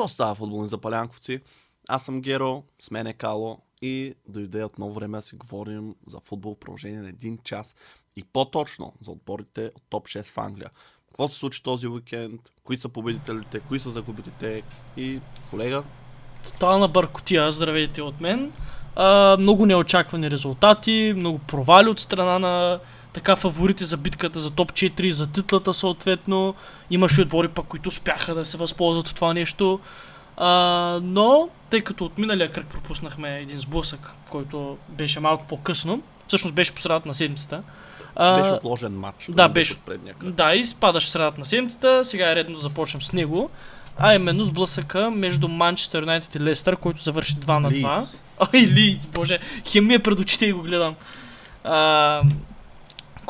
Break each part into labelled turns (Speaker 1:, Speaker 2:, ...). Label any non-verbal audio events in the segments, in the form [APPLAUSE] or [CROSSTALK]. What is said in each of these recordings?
Speaker 1: Какво става, футболни запалянковци? Аз съм Геро, с мен е Кало и дойде отново време да си говорим за футбол в продължение на един час и по-точно за отборите от топ 6 в Англия. Какво се случи този уикенд? Кои са победителите? Кои са загубителите? И колега,
Speaker 2: Тотална бъркотия, здравейте от мен. А, много неочаквани резултати, много провали от страна на така фаворити за битката за топ 4, за титлата съответно. Имаше отбори пък, които успяха да се възползват от това нещо. А, но, тъй като от миналия кръг пропуснахме един сблъсък, който беше малко по-късно, всъщност беше по средата на седмицата. а,
Speaker 1: беше отложен матч.
Speaker 2: да, беше.
Speaker 1: от предния кръг.
Speaker 2: Да, и спадаш в средата на седмицата, сега е редно да започнем с него. А именно сблъсъка между Манчестър Юнайтед и Лестър, който завърши 2 на 2.
Speaker 1: Лидс.
Speaker 2: Ой, Лидс, боже, хем ми е пред очите и го гледам. А,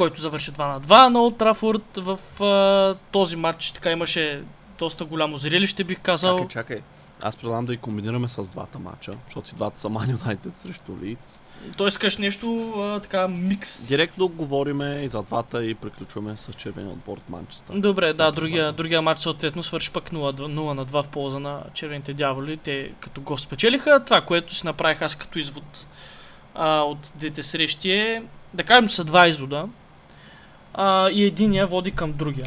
Speaker 2: който завърши 2 на 2 на Олд Трафорд в а, този матч. Така имаше доста голямо зрелище, бих казал.
Speaker 1: Чакай, чакай. Аз предлагам да и комбинираме с двата матча, защото и двата са Man United срещу Лидс.
Speaker 2: Той искаш нещо а, така микс.
Speaker 1: Директно говориме и за двата и приключваме с червения отбор от Манчестър.
Speaker 2: Добре, да, другия, другия матч съответно свърши пък 0, 0 на 2 в полза на червените дяволи. Те като го спечелиха. Това, което си направих аз като извод а, от двете срещи е, да кажем, са два извода а, и единия води към другия.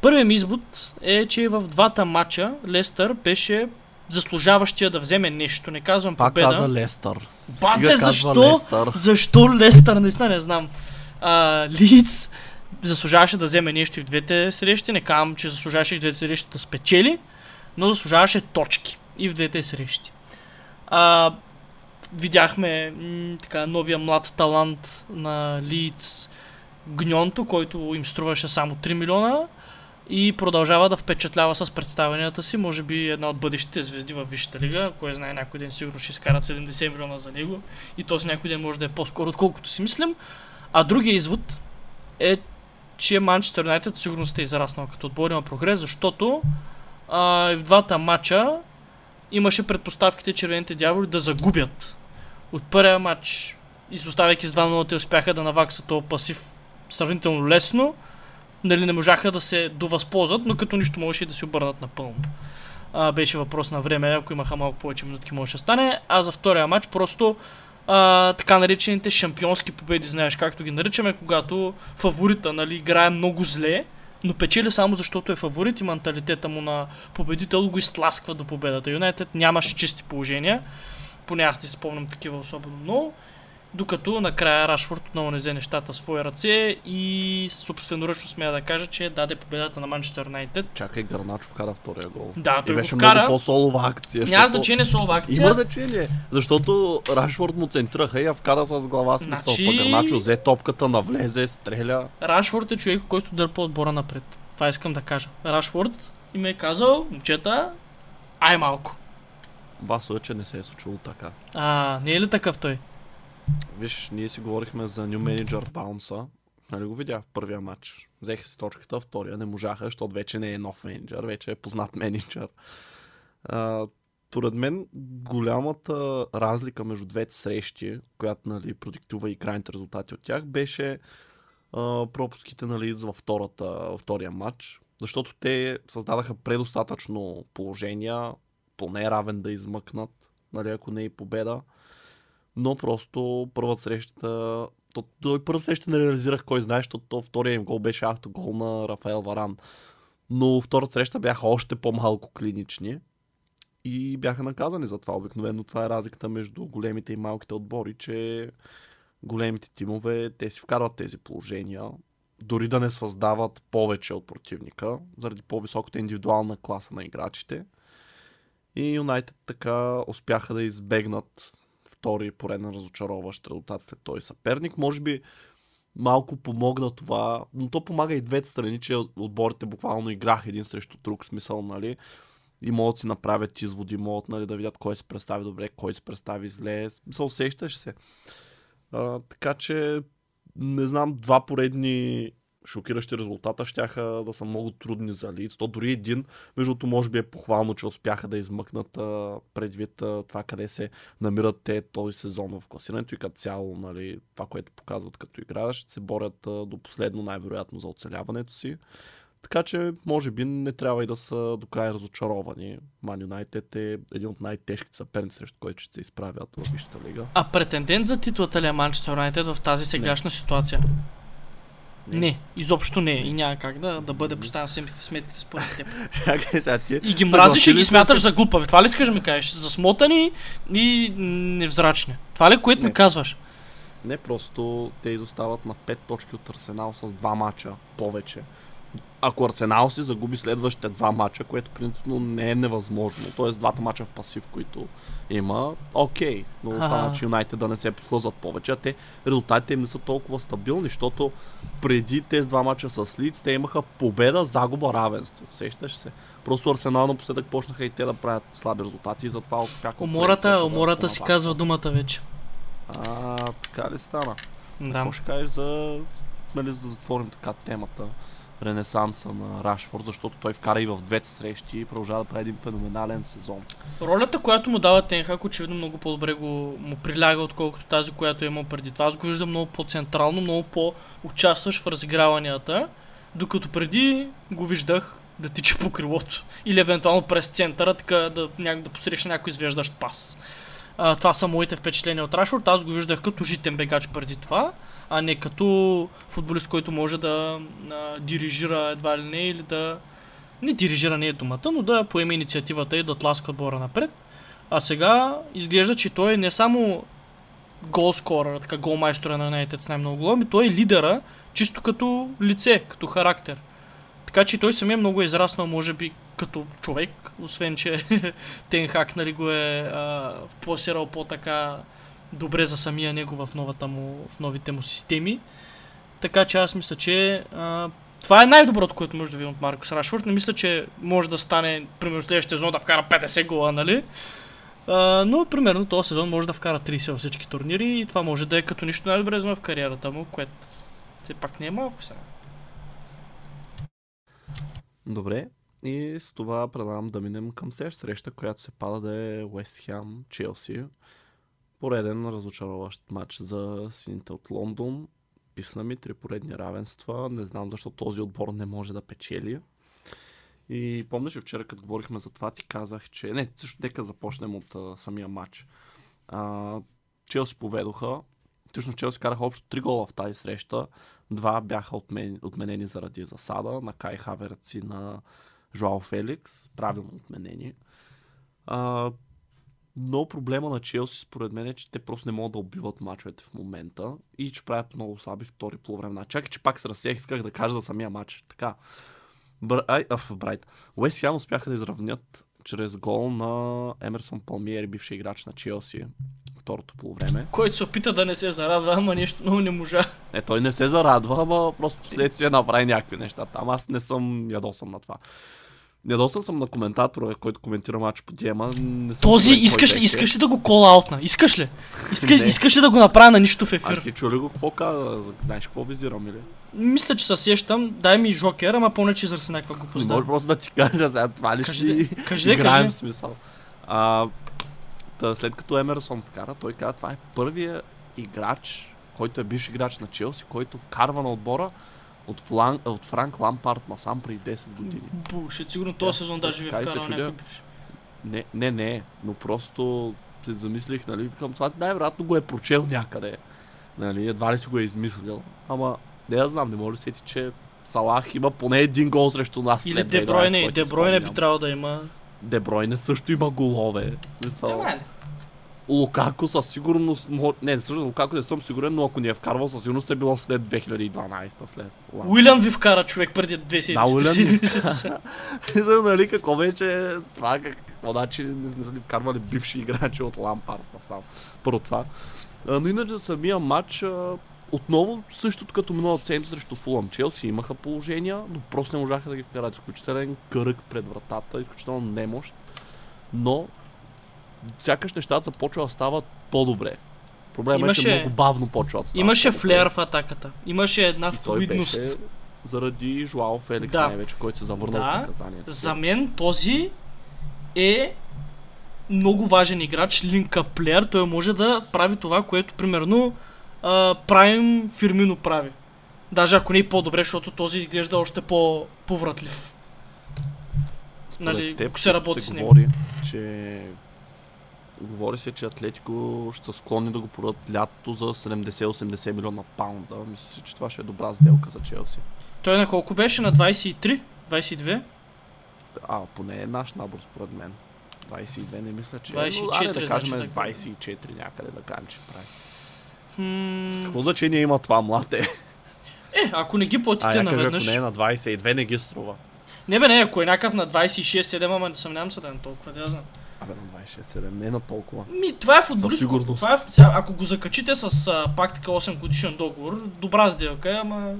Speaker 2: Първият ми извод е, че в двата матча Лестър беше заслужаващия да вземе нещо. Не казвам
Speaker 1: Пак
Speaker 2: победа.
Speaker 1: каза Лестър.
Speaker 2: Бате, защо?
Speaker 1: Лестър.
Speaker 2: Защо Лестър? Наистина не знам. А, Лиц заслужаваше да вземе нещо и в двете срещи. Не казвам, че заслужаваше и в двете срещи да спечели, но заслужаваше точки и в двете срещи. А, видяхме м- така, новия млад талант на Лиц Гньонто, който им струваше само 3 милиона и продължава да впечатлява с представенията си. Може би една от бъдещите звезди във Висшата лига. Кой знае, някой ден сигурно ще изкарат 70 милиона за него и този някой ден може да е по-скоро, отколкото си мислим. А другия извод е, че Манчестър Юнайтед сигурно сте израснал като отбор има прогрес, защото а, в двата матча имаше предпоставките червените дяволи да загубят. От първия матч, изоставяйки с 2-0, те успяха да наваксат този пасив сравнително лесно. Нали, не можаха да се довъзползват, но като нищо можеше да се обърнат напълно. А, беше въпрос на време, ако имаха малко повече минутки, можеше да стане. А за втория матч просто а, така наречените шампионски победи, знаеш както ги наричаме, когато фаворита нали, играе много зле, но печели само защото е фаворит и менталитета му на победител го изтласква до победата. Юнайтед нямаше чисти положения, поне аз не спомням такива особено много, докато накрая Рашфорд отново не взе нещата в свои ръце и собственоръчно смея да кажа, че даде победата на Манчестър Юнайтед.
Speaker 1: Чакай, Гарначо вкара втория гол.
Speaker 2: Да,
Speaker 1: И
Speaker 2: той го
Speaker 1: беше
Speaker 2: вкара.
Speaker 1: много по-солова акция.
Speaker 2: Няма
Speaker 1: защото-
Speaker 2: значение солова акция.
Speaker 1: Има значение, защото Рашфорд му центрираха и я вкара с глава с мисъл.
Speaker 2: Значи-
Speaker 1: Гарначо взе топката, навлезе, стреля.
Speaker 2: Рашфорд е човек, който дърпа отбора напред. Това искам да кажа. Рашфорд и ми е казал, момчета, ай малко.
Speaker 1: Басо е, че не се е случило така.
Speaker 2: А, не е ли такъв той?
Speaker 1: Виж, ние си говорихме за New Manager Баунса. Нали го видях в първия матч? Взеха си точката, втория не можаха, защото вече не е нов менеджер, вече е познат менеджер. А, поред мен голямата разлика между двете срещи, която нали, продиктува и крайните резултати от тях, беше а, пропуските на Лидс във втората, втория матч. Защото те създадаха предостатъчно положения, поне равен да измъкнат, нали, ако не и победа но просто първата среща, то, то и първата среща не реализирах кой знае, защото то втория им гол беше автогол на Рафаел Варан. Но втората среща бяха още по-малко клинични и бяха наказани за това. Обикновено това е разликата между големите и малките отбори, че големите тимове, те си вкарват тези положения, дори да не създават повече от противника, заради по-високата индивидуална класа на играчите. И Юнайтед така успяха да избегнат втори пореден разочароващ резултат след този съперник. Може би малко помогна това, но то помага и двете страни, че отборите буквално играха един срещу друг, смисъл, нали? и могат да си направят изводи, могат нали, да видят кой се представи добре, кой се представи зле. Се усещаш се. А, така че, не знам, два поредни шокиращи резултата щяха да са много трудни за Лиц. То дори един, между другото, може би е похвално, че успяха да измъкнат а, предвид а, това къде се намират те този сезон в класирането и като цяло, нали, това, което показват като игра, ще се борят а, до последно най-вероятно за оцеляването си. Така че, може би, не трябва и да са до край разочаровани. Ман Юнайтед е един от най-тежките съперници, срещу които ще се изправят в Висшата лига.
Speaker 2: А претендент за титулата ли е Манчестър Юнайтед в тази сегашна ситуация?
Speaker 1: Не.
Speaker 2: Изобщо не. И няма как да, да бъде поставен сметките, сметките според теб. [LAUGHS]
Speaker 1: Ти.
Speaker 2: И ги мразиш и ги смяташ за глупави. Това ли искаш да ми кажеш? Засмотани и невзрачни. Това ли е, което ми казваш?
Speaker 1: Не, просто те изостават на 5 точки от Арсенал с два мача повече. Ако Арсенал си загуби следващите два мача, което принципно не е невъзможно, т.е. двата мача в пасив, които има, окей, но това значи Юнайтед да не се подхлъзват повече, а те резултатите им не са толкова стабилни, защото преди тези два мача с Лиц, те имаха победа, загуба, равенство. Сещаш се? Просто Арсенал напоследък почнаха и те да правят слаби резултати и затова успяха.
Speaker 2: Умората, умората си казва думата вече.
Speaker 1: А, така ли стана?
Speaker 2: Да.
Speaker 1: Какво ще кажеш за, нали, за да затворим така темата, ренесанса на Рашфорд, защото той вкара и в двете срещи и продължава да прави един феноменален сезон.
Speaker 2: Ролята, която му дава Тенхак, очевидно много по-добре го, му приляга, отколкото тази, която е имал преди това. Аз го виждам много по-централно, много по-участваш в разиграванията, докато преди го виждах да тича по крилото. Или евентуално през центъра, така да, ня... да посрещне някой извеждащ пас. А, това са моите впечатления от Рашфорд. Аз го виждах като житен бегач преди това, а не като футболист, който може да а, дирижира едва ли не или да не дирижира не е думата, но да поеме инициативата и да тласка отбора напред. А сега изглежда, че той е не само гол скорър, така гол майстора на Юнайтед с най-много голове, ами той е лидера, чисто като лице, като характер. Така че той самия много е израснал, може би, като човек, освен че [LAUGHS] Тенхак нали, го е а, пласирал по-така добре за самия него в, новата му, в новите му системи. Така че аз мисля, че а, това е най-доброто, което може да видим от Маркус Рашфорд. Не мисля, че може да стане, примерно, следващия сезон да вкара 50 гола, нали? А, но, примерно, този сезон може да вкара 30 във всички турнири и това може да е като нищо най-добре за в кариерата му, което все пак не е малко сега.
Speaker 1: Добре, и с това предлагам да минем към следващата среща, която се пада да е Уест Хем Челси. Пореден разочароващ матч за сините от Лондон. Писна ми три поредни равенства. Не знам защо този отбор не може да печели. И помниш ли вчера, като говорихме за това, ти казах, че... Не, също нека започнем от а, самия матч. А, Челси поведоха. Точно Челси караха общо три гола в тази среща. Два бяха отмен... отменени заради засада на Кай Хаверц и на Жоао Феликс. Правилно отменени. А, но проблема на Челси според мен е, че те просто не могат да убиват мачовете в момента и че правят много слаби втори полувремена. Чакай, че пак се разсеях, исках да кажа за самия матч. Така. Бр... Ай, а, в Брайт. Уест Хем успяха да изравнят чрез гол на Емерсон Палмиери, бивши играч на Челси, второто полувреме.
Speaker 2: Който се опита да не се зарадва, ама нещо много не можа.
Speaker 1: Е, той не се зарадва, ама просто следствие направи някакви неща. Там аз не съм ядосан на това. Ядосан съм на коментатора, който коментира матч по Диема. Не
Speaker 2: Този
Speaker 1: кой
Speaker 2: искаш ли, искаш ли да го кол аутна? Искаш ли? Иска, искаш ли да го направя на нищо в ефир?
Speaker 1: Аз ти чу ли го какво каза? Знаеш какво визирам или?
Speaker 2: Мисля, че се сещам. Дай ми жокер, ама помня, че изрази някаква
Speaker 1: Не
Speaker 2: глупост.
Speaker 1: може
Speaker 2: Да.
Speaker 1: просто да ти кажа сега това ли
Speaker 2: Кажи
Speaker 1: ще
Speaker 2: кажи де,
Speaker 1: играем
Speaker 2: кажи.
Speaker 1: смисъл. А, та, след като Емерсон вкара, той каза, това е първия играч, който е бивш играч на Челси, който вкарва на отбора от, Флан, от Франк Лампарт насам преди 10 години.
Speaker 2: Булшит, сигурно този
Speaker 1: Да,
Speaker 2: сезон даже ви е вкарал някой бивш.
Speaker 1: Не, не, не, но просто се замислих, нали, викам, това най-вероятно го е прочел някъде. Нали, едва ли си го е измислил. Ама, не я знам, не може да сети, че Салах има поне един гол срещу нас.
Speaker 2: Или
Speaker 1: след 2012,
Speaker 2: Дебройне, Дебройне би трябвало да има.
Speaker 1: Дебройне също има голове. В смисъл,
Speaker 2: Няма ли?
Speaker 1: Лукако със сигурност... Не, всъщност Лукако не съм сигурен, но ако ни е вкарвал, със сигурност е било след 2012, след.
Speaker 2: Уилям ви вкара човек преди две седмици.
Speaker 1: Уилям ви-. [LAUGHS] За, нали, какво вече това, как, какво значи не, са ли вкарвали бивши играчи от Лампард насам. Първо това. Но иначе самия матч, отново същото като миналата седмица срещу Фулъм. Челси имаха положения, но просто не можаха да ги вкарат. Изключителен кръг пред вратата, изключително немощ. Но сякаш нещата започват да стават по-добре. Проблемът е, че
Speaker 2: Имаше-
Speaker 1: много бавно почват да стават
Speaker 2: Имаше флер в атаката. Имаше една флуидност.
Speaker 1: заради Жуао Феликс
Speaker 2: Да.
Speaker 1: най-вече, който се завърна
Speaker 2: Да.
Speaker 1: от наказанието.
Speaker 2: За мен този е много важен играч, линка плеер. Той може да прави това, което примерно а, Прайм Фирмино прави. Даже ако не и по-добре, защото този изглежда още по-повратлив.
Speaker 1: Според
Speaker 2: нали,
Speaker 1: теб,
Speaker 2: ако се работи
Speaker 1: се
Speaker 2: с него.
Speaker 1: говори, че говори се, че Атлетико ще са склонни да го продадат лятото за 70-80 милиона паунда. Мисля, че това ще е добра сделка за Челси.
Speaker 2: Той на колко беше? На 23? 22?
Speaker 1: А, поне е наш набор, според мен. 22 не мисля, че е, но
Speaker 2: 24,
Speaker 1: да кажем
Speaker 2: значи така.
Speaker 1: 24 някъде да кажем, че прави.
Speaker 2: Хм...
Speaker 1: Какво значение има това, млад е?
Speaker 2: Ако не ги
Speaker 1: А,
Speaker 2: платите
Speaker 1: я кажа, ако
Speaker 2: наведнъж...
Speaker 1: не е на 22, не ги струва.
Speaker 2: Не бе, не, ако е някакъв на 26-7, ама не съмнявам се да е толкова, да знам.
Speaker 1: Абе, на 26-7, не е на толкова.
Speaker 2: Ми, това е футболист.
Speaker 1: сигурност.
Speaker 2: Това е, сега, ако го закачите с а, пак така 8 годишен договор, добра сделка, е, ама...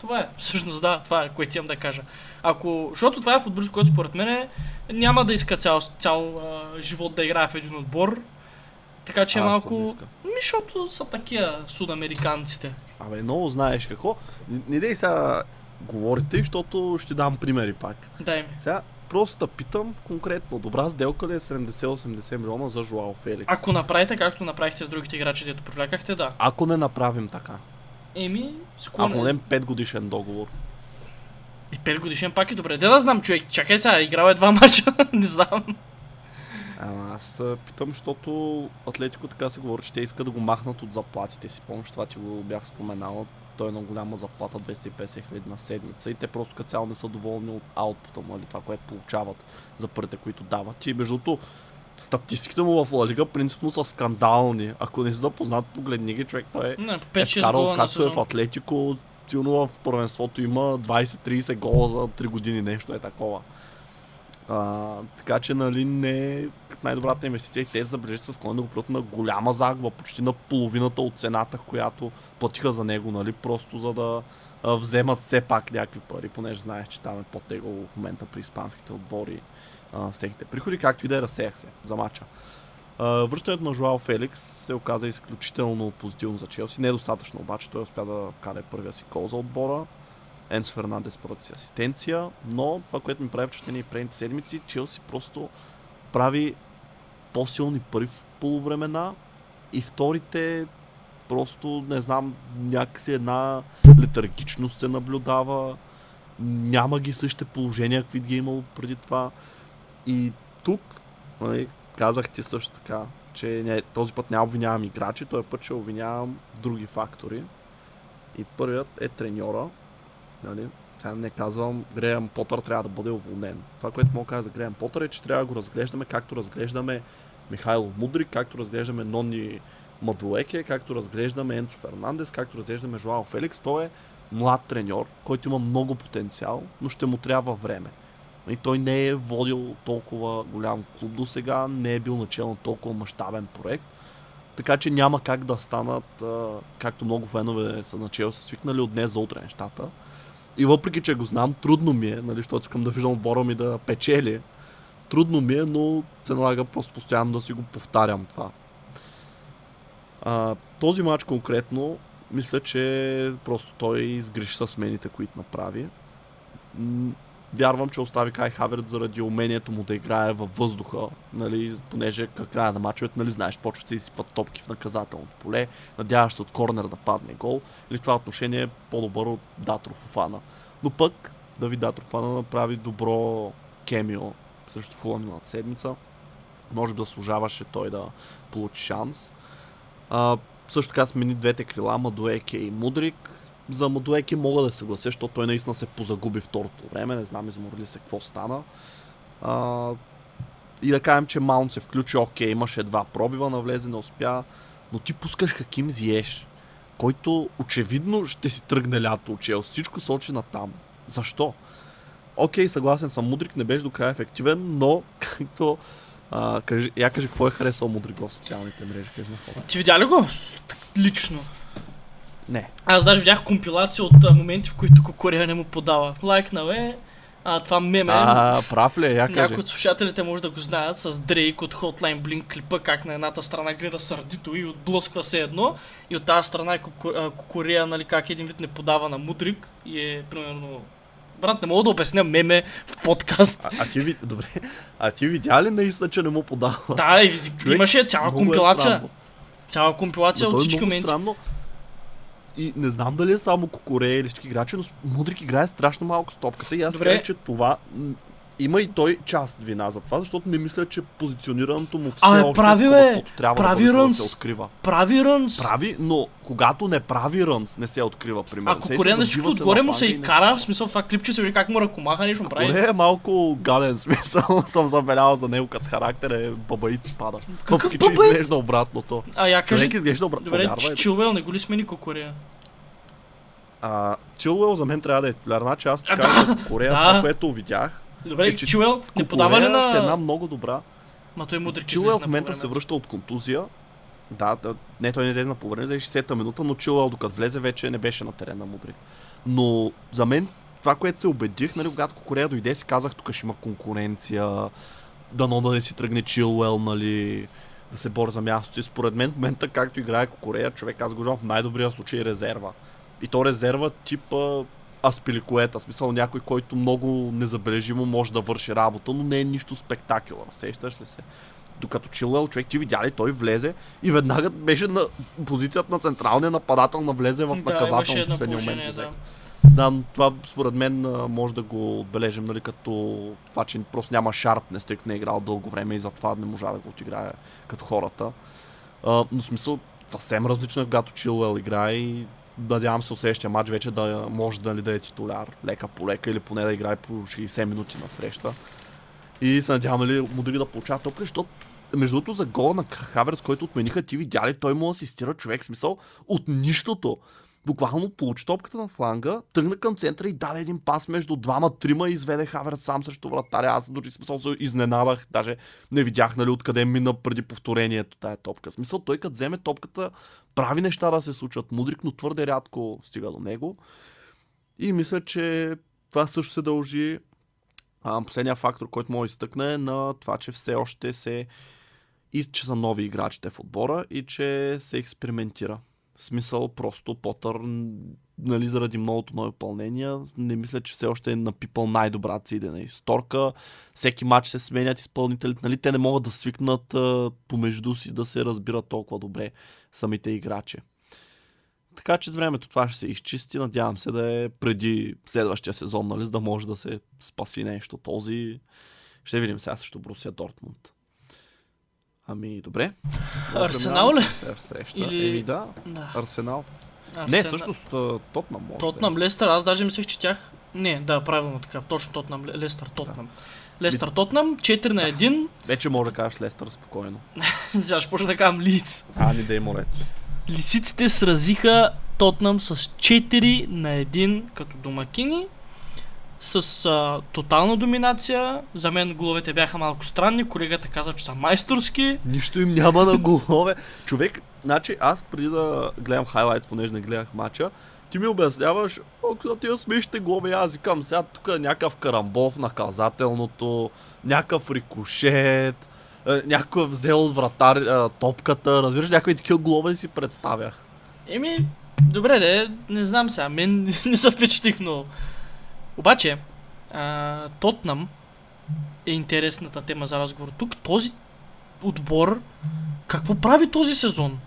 Speaker 2: Това е. Всъщност да, това е, което имам да кажа. Ако, защото това е футболист, който според мен е, няма да иска цял, цял а, живот да играе в един отбор. Така че е
Speaker 1: А, не
Speaker 2: малко... Ми, защото са такива судамериканците.
Speaker 1: Абе, много знаеш какво. Не, не дей сега говорите, защото ще дам примери пак.
Speaker 2: Дай ми.
Speaker 1: Сега просто питам конкретно. Добра сделка ли е 70-80 милиона за Жуао Феликс?
Speaker 2: Ако направите както направихте с другите играчи, дето привлякахте, да.
Speaker 1: Ако не направим така.
Speaker 2: Еми, склонен.
Speaker 1: Ако дадем 5 годишен договор.
Speaker 2: И 5 годишен пак е добре. Де да знам, човек. Чакай сега, играл е два [LAUGHS] мача. не знам.
Speaker 1: Ама аз питам, защото Атлетико така се говори, че те искат да го махнат от заплатите си. Помниш, това ти го бях споменала. Той е на голяма заплата, 250 хиляди на седмица и те просто като цяло не са доволни от аутпута му, нали, това, което получават за парите, които дават. И между другото, статистиките му в Ла Лига принципно са скандални. Ако не си запознат, погледни ги, човек, той е
Speaker 2: Не, по
Speaker 1: е
Speaker 2: 5-6
Speaker 1: вкарал, както е в. Атлетико, силно в първенството има 20-30 гола за 3 години, нещо е такова. А, така че, нали, не е най-добрата инвестиция и те забележат са склонни да го на голяма загуба, почти на половината от цената, която платиха за него, нали, просто за да вземат все пак някакви пари, понеже знаеш, че там е по-тегло в момента при испанските отбори а, с техните приходи, както и да е, разсеях се за мача. Връщането на Жуал Феликс се оказа изключително позитивно за Челси. Недостатъчно обаче, той успя да вкара първия си гол за отбора. Енсо Фернандес си асистенция, но това, което ми прави впечатление и предните седмици, Челси просто прави по-силни първи полувремена и вторите просто, не знам, някакси една летаргичност се наблюдава, няма ги същите положения, каквито ги е имало преди това. И тук, нали, казах ти също така, че не, този път няма обвинявам играчи, този път ще обвинявам други фактори. И първият е треньора. Нали? Сега не казвам, Греъм Потър трябва да бъде уволнен. Това, което мога да кажа за Греъм Потър е, че трябва да го разглеждаме както разглеждаме Михайло Мудрик, както разглеждаме Нони Мадуеке, както разглеждаме Енцо Фернандес, както разглеждаме Жоао Феликс. Той е млад треньор, който има много потенциал, но ще му трябва време. И той не е водил толкова голям клуб до сега, не е бил начал на толкова мащабен проект. Така че няма как да станат, както много фенове са начал са свикнали от днес за утре нещата. И въпреки, че го знам, трудно ми е, нали, защото искам да виждам отбора ми да печели. Трудно ми е, но се налага просто постоянно да си го повтарям това. А, този матч конкретно, мисля, че просто той изгреши с смените, които направи. Вярвам, че остави Кай Хаверт заради умението му да играе във въздуха, нали, понеже към края на мачовете, нали, знаеш, почват се изсипват топки в наказателното поле, надяваш се от корнер да падне гол, или в това отношение е по-добър от Датро Фофана. Но пък Давид Датро Фофана направи добро кемио срещу Фулъм на седмица. Може би да служаваше той да получи шанс. А, също така смени двете крила, Мадуеке и Мудрик. За Мадуеке мога да се съглася, защото той наистина се позагуби второто време. Не знам измори ли се какво стана. А, и да кажем, че Маунт се включи, окей, имаше два пробива, навлезе, не успя. Но ти пускаш Хаким Зиеш, който очевидно ще си тръгне лято от Челси. Всичко сочи на там. Защо? Окей, съгласен съм, Мудрик не беше до края ефективен, но както а, кажи, я кажи какво е харесал Мудрик в социалните мрежи, кажи на хората.
Speaker 2: Ти видя ли го? Лично.
Speaker 1: Не.
Speaker 2: Аз даже видях компилация от а, моменти, в които Кокорея не му подава. Лайкнал е, а, това меме.
Speaker 1: А, прав ли е? Я кажи.
Speaker 2: Някои от слушателите може да го знаят с Дрейк от Hotline Blink клипа, как на едната страна гледа сърдито и отблъсква се едно, и от тази страна е Кокорея, нали, как един вид не подава на Мудрик и е примерно... Брат, не мога да обясня меме в подкаст.
Speaker 1: А, а ти, ви... Добре. А ти видя ли наистина, че не му подава?
Speaker 2: Да, и имаше цяла
Speaker 1: е
Speaker 2: компилация.
Speaker 1: странно.
Speaker 2: цяла компилация от
Speaker 1: е
Speaker 2: всички моменти.
Speaker 1: странно. И не знам дали е само Кокорея или всички играчи, но Мудрик играе страшно малко с топката и аз
Speaker 2: Добре.
Speaker 1: казах, че това има и той част вина за това, защото не мисля, че позиционирането му все
Speaker 2: Абе,
Speaker 1: още
Speaker 2: прави,
Speaker 1: е
Speaker 2: бе!
Speaker 1: трябва
Speaker 2: Прави
Speaker 1: да, за да
Speaker 2: рънс.
Speaker 1: се открива.
Speaker 2: Прави рънс.
Speaker 1: Прави, но когато не прави рънс, не се открива примерно.
Speaker 2: Ако Кокорея на всичко отгоре му се и кара, в смисъл това клипче се види как му ръкомаха, нещо прави.
Speaker 1: Корея е малко гаден [LAUGHS] смисъл, съм забелязал за него като характер е бабаици пада.
Speaker 2: Какъв
Speaker 1: Въпреки, че
Speaker 2: бабаи-
Speaker 1: изглежда обратното.
Speaker 2: А я кажи,
Speaker 1: Човек изглежда обратно.
Speaker 2: добре, Чилвел не го ли смени Кокорея?
Speaker 1: А, Чилуел за мен трябва да е титуляр. Значи аз
Speaker 2: А,
Speaker 1: кажа за Корея, това, което видях.
Speaker 2: Добре,
Speaker 1: Е, че
Speaker 2: Чилвел не подава ли
Speaker 1: Корея ще е една
Speaker 2: на...
Speaker 1: много добра.
Speaker 2: Ма той мудрик
Speaker 1: Чилуел
Speaker 2: излезе
Speaker 1: в
Speaker 2: на
Speaker 1: момента се връща от контузия. Да, да, не, той не излезе на по време, за 60-та минута, но Чилуел докато влезе вече не беше на терена Мудрик. Но за мен това, което се убедих, нали, когато Корея дойде, си казах, тук ще има конкуренция, дано да не си тръгне Чилуел, нали, да се бори за мястото. И според мен в момента, както играе Корея, човек, аз го в най-добрия случай резерва. И то резерва типа Аспиликуета, смисъл някой, който много незабележимо може да върши работа, но не е нищо спектакула, сещаш ли се? Докато Чилуел, човек, ти видя ли, той влезе и веднага беше на позицията на централния нападател, навлезе в
Speaker 2: Да,
Speaker 1: наказателно
Speaker 2: едно
Speaker 1: последния момент.
Speaker 2: да.
Speaker 1: Да, но това според мен може да го отбележим, нали, като това, че просто няма шарпнес, тъй като не е играл дълго време и затова не можа да го отиграе като хората. А, но смисъл съвсем различно е, когато Чилуел играе и надявам се следващия матч вече да може да, да е титуляр лека по лека или поне да играе по 60 минути на среща. И се надяваме ли Мудрик да получава топка, защото между другото за гола на Хаверс, който отмениха, ти видя ли, той му асистира човек, смисъл от нищото. Буквално получи топката на фланга, тръгна към центъра и даде един пас между двама-трима и изведе Хаверс сам срещу вратаря. Аз дори смисъл се изненадах, даже не видях нали, откъде мина преди повторението тая топка. Смисъл той като вземе топката, прави неща да се случват. Мудрик, но твърде рядко стига до него. И мисля, че това също се дължи а, последния фактор, който мога изтъкна е на това, че все още се и че са нови играчите в отбора и че се експериментира. В смисъл просто Потър, нали, заради многото нови попълнения, не мисля, че все още е напипал най-добрата си идея исторка. Всеки матч се сменят изпълнителите, нали, те не могат да свикнат а, помежду си да се разбират толкова добре самите играчи. Така че с времето това ще се изчисти. Надявам се да е преди следващия сезон, нали, за да може да се спаси нещо. Този ще видим сега също Брусия Дортмунд. Ами, добре.
Speaker 2: Арсенал ли?
Speaker 1: Среща.
Speaker 2: Или...
Speaker 1: Еми, да,
Speaker 2: Да.
Speaker 1: Арсенал.
Speaker 2: Арсенал.
Speaker 1: Не, всъщност Тотнам може.
Speaker 2: Тотнам, Лестър, аз даже мислех, че тях... Не, да, правилно така, точно Тотнам, Ле- Лестър, Тотнам. Лестър, Тотнам, 4 на 1. [LAUGHS]
Speaker 1: Вече може да кажеш Лестър спокойно. [LAUGHS]
Speaker 2: Сега ще почна да кажам Лиц.
Speaker 1: А, ни да е молец.
Speaker 2: Лисиците сразиха Тотнам с 4 на 1 като домакини. С а, тотална доминация. За мен головете бяха малко странни. Колегата каза, че са майсторски.
Speaker 1: Нищо им няма на [LAUGHS] голове. Човек, значи аз преди да гледам хайлайтс, понеже не гледах матча, ти ми обясняваш, о, тия смешните глави, аз викам сега тук е някакъв карамбол в наказателното, някакъв рикошет, е, някой взел от вратар е, топката, разбираш, някакви такива глави си представях.
Speaker 2: Еми, добре де, не знам сега, мен [LAUGHS] не се впечатлих много. Обаче, а, Тотнам е интересната тема за разговор. Тук този отбор, какво прави този сезон?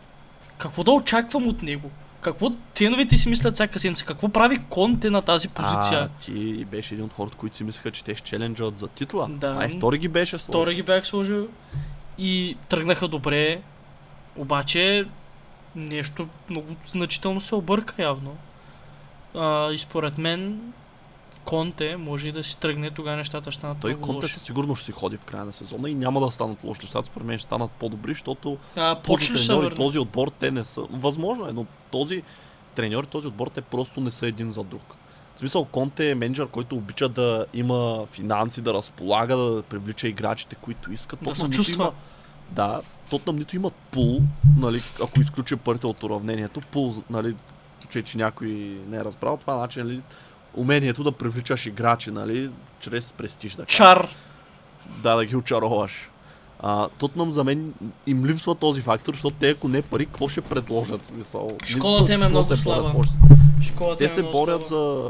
Speaker 2: Какво да очаквам от него? Какво теновете си мислят всяка седмица? Какво прави Конте на тази позиция?
Speaker 1: А, ти беше един от хората, които си мислеха, че те ще челенджат за титла.
Speaker 2: Да.
Speaker 1: А и втори ги беше сложил.
Speaker 2: Втора ги бях сложил и тръгнаха добре, обаче нещо много значително се обърка явно. А, и според мен Конте може и да си тръгне, тогава нещата ще станат
Speaker 1: Той Конте със сигурност ще си ходи в края на сезона и няма да станат лоши нещата. Според мен ще станат по-добри, защото
Speaker 2: А,
Speaker 1: този треньор и този отбор те не са. Възможно е, но този треньор и този отбор те просто не са един за друг. В смисъл Конте е менеджер, който обича да има финанси, да разполага, да привлича играчите, които искат.
Speaker 2: Да се чувства.
Speaker 1: Има, да, Тотнам нито имат пул, нали, ако изключим парите от уравнението, пул, нали, случай, че някой не е разбрал, това значи, нали, умението да привличаш играчи, нали, чрез престиж. Да,
Speaker 2: Чар.
Speaker 1: да, да ги очароваш. А, Тотнам за мен им липсва този фактор, защото те ако не пари, какво ще предложат? Смисъл,
Speaker 2: Школата им е много слаба. Школата
Speaker 1: Те
Speaker 2: е
Speaker 1: се
Speaker 2: много
Speaker 1: борят за...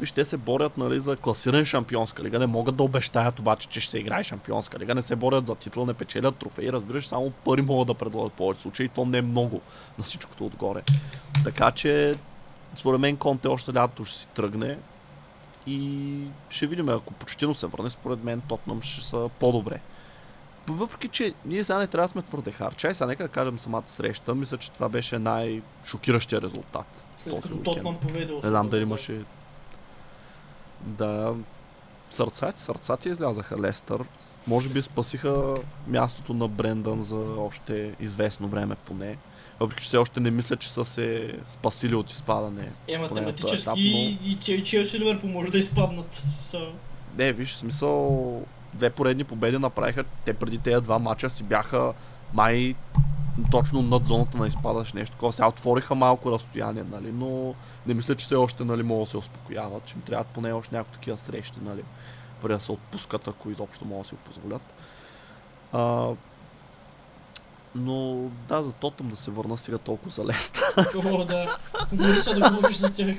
Speaker 1: Виж, те се борят нали, за класиране шампионска лига. Не могат да обещаят обаче, че ще се играе шампионска лига. Не се борят за титла, не печелят трофеи. Разбираш, само пари могат да предложат повече случаи. И то не е много на всичкото отгоре. Така че, според мен, Конте още лято ще си тръгне. И ще видим, ако почтено се върне, според мен Тотнам ще са по-добре. Въпреки, че ние сега не трябва да сме твърде хар. Чай сега нека да кажем самата среща. Мисля, че това беше най-шокиращия резултат.
Speaker 2: След
Speaker 1: този
Speaker 2: като. Тотнам поведе.
Speaker 1: Не знам дали имаше... Да... Сърцати, сърцати излязаха Лестър. Може би спасиха мястото на Брендан за още известно време поне. Въпреки, че все още не мисля, че са се спасили от изпадане.
Speaker 2: Е, математически
Speaker 1: етап,
Speaker 2: и, и, и Челси Ливърпул може да изпаднат.
Speaker 1: Не, виж, смисъл... Две поредни победи направиха. Те преди тези два мача си бяха май точно над зоната на изпадаш нещо такова. Сега отвориха малко разстояние, нали, но не мисля, че все още нали, могат да се успокояват, че им трябват поне още някакви такива срещи, нали, преди да се отпускат, ако изобщо могат да си го позволят. А, но да, за Тотъм да се върна сега толкова за Леста.
Speaker 2: О, да. Говори се да говориш за тях.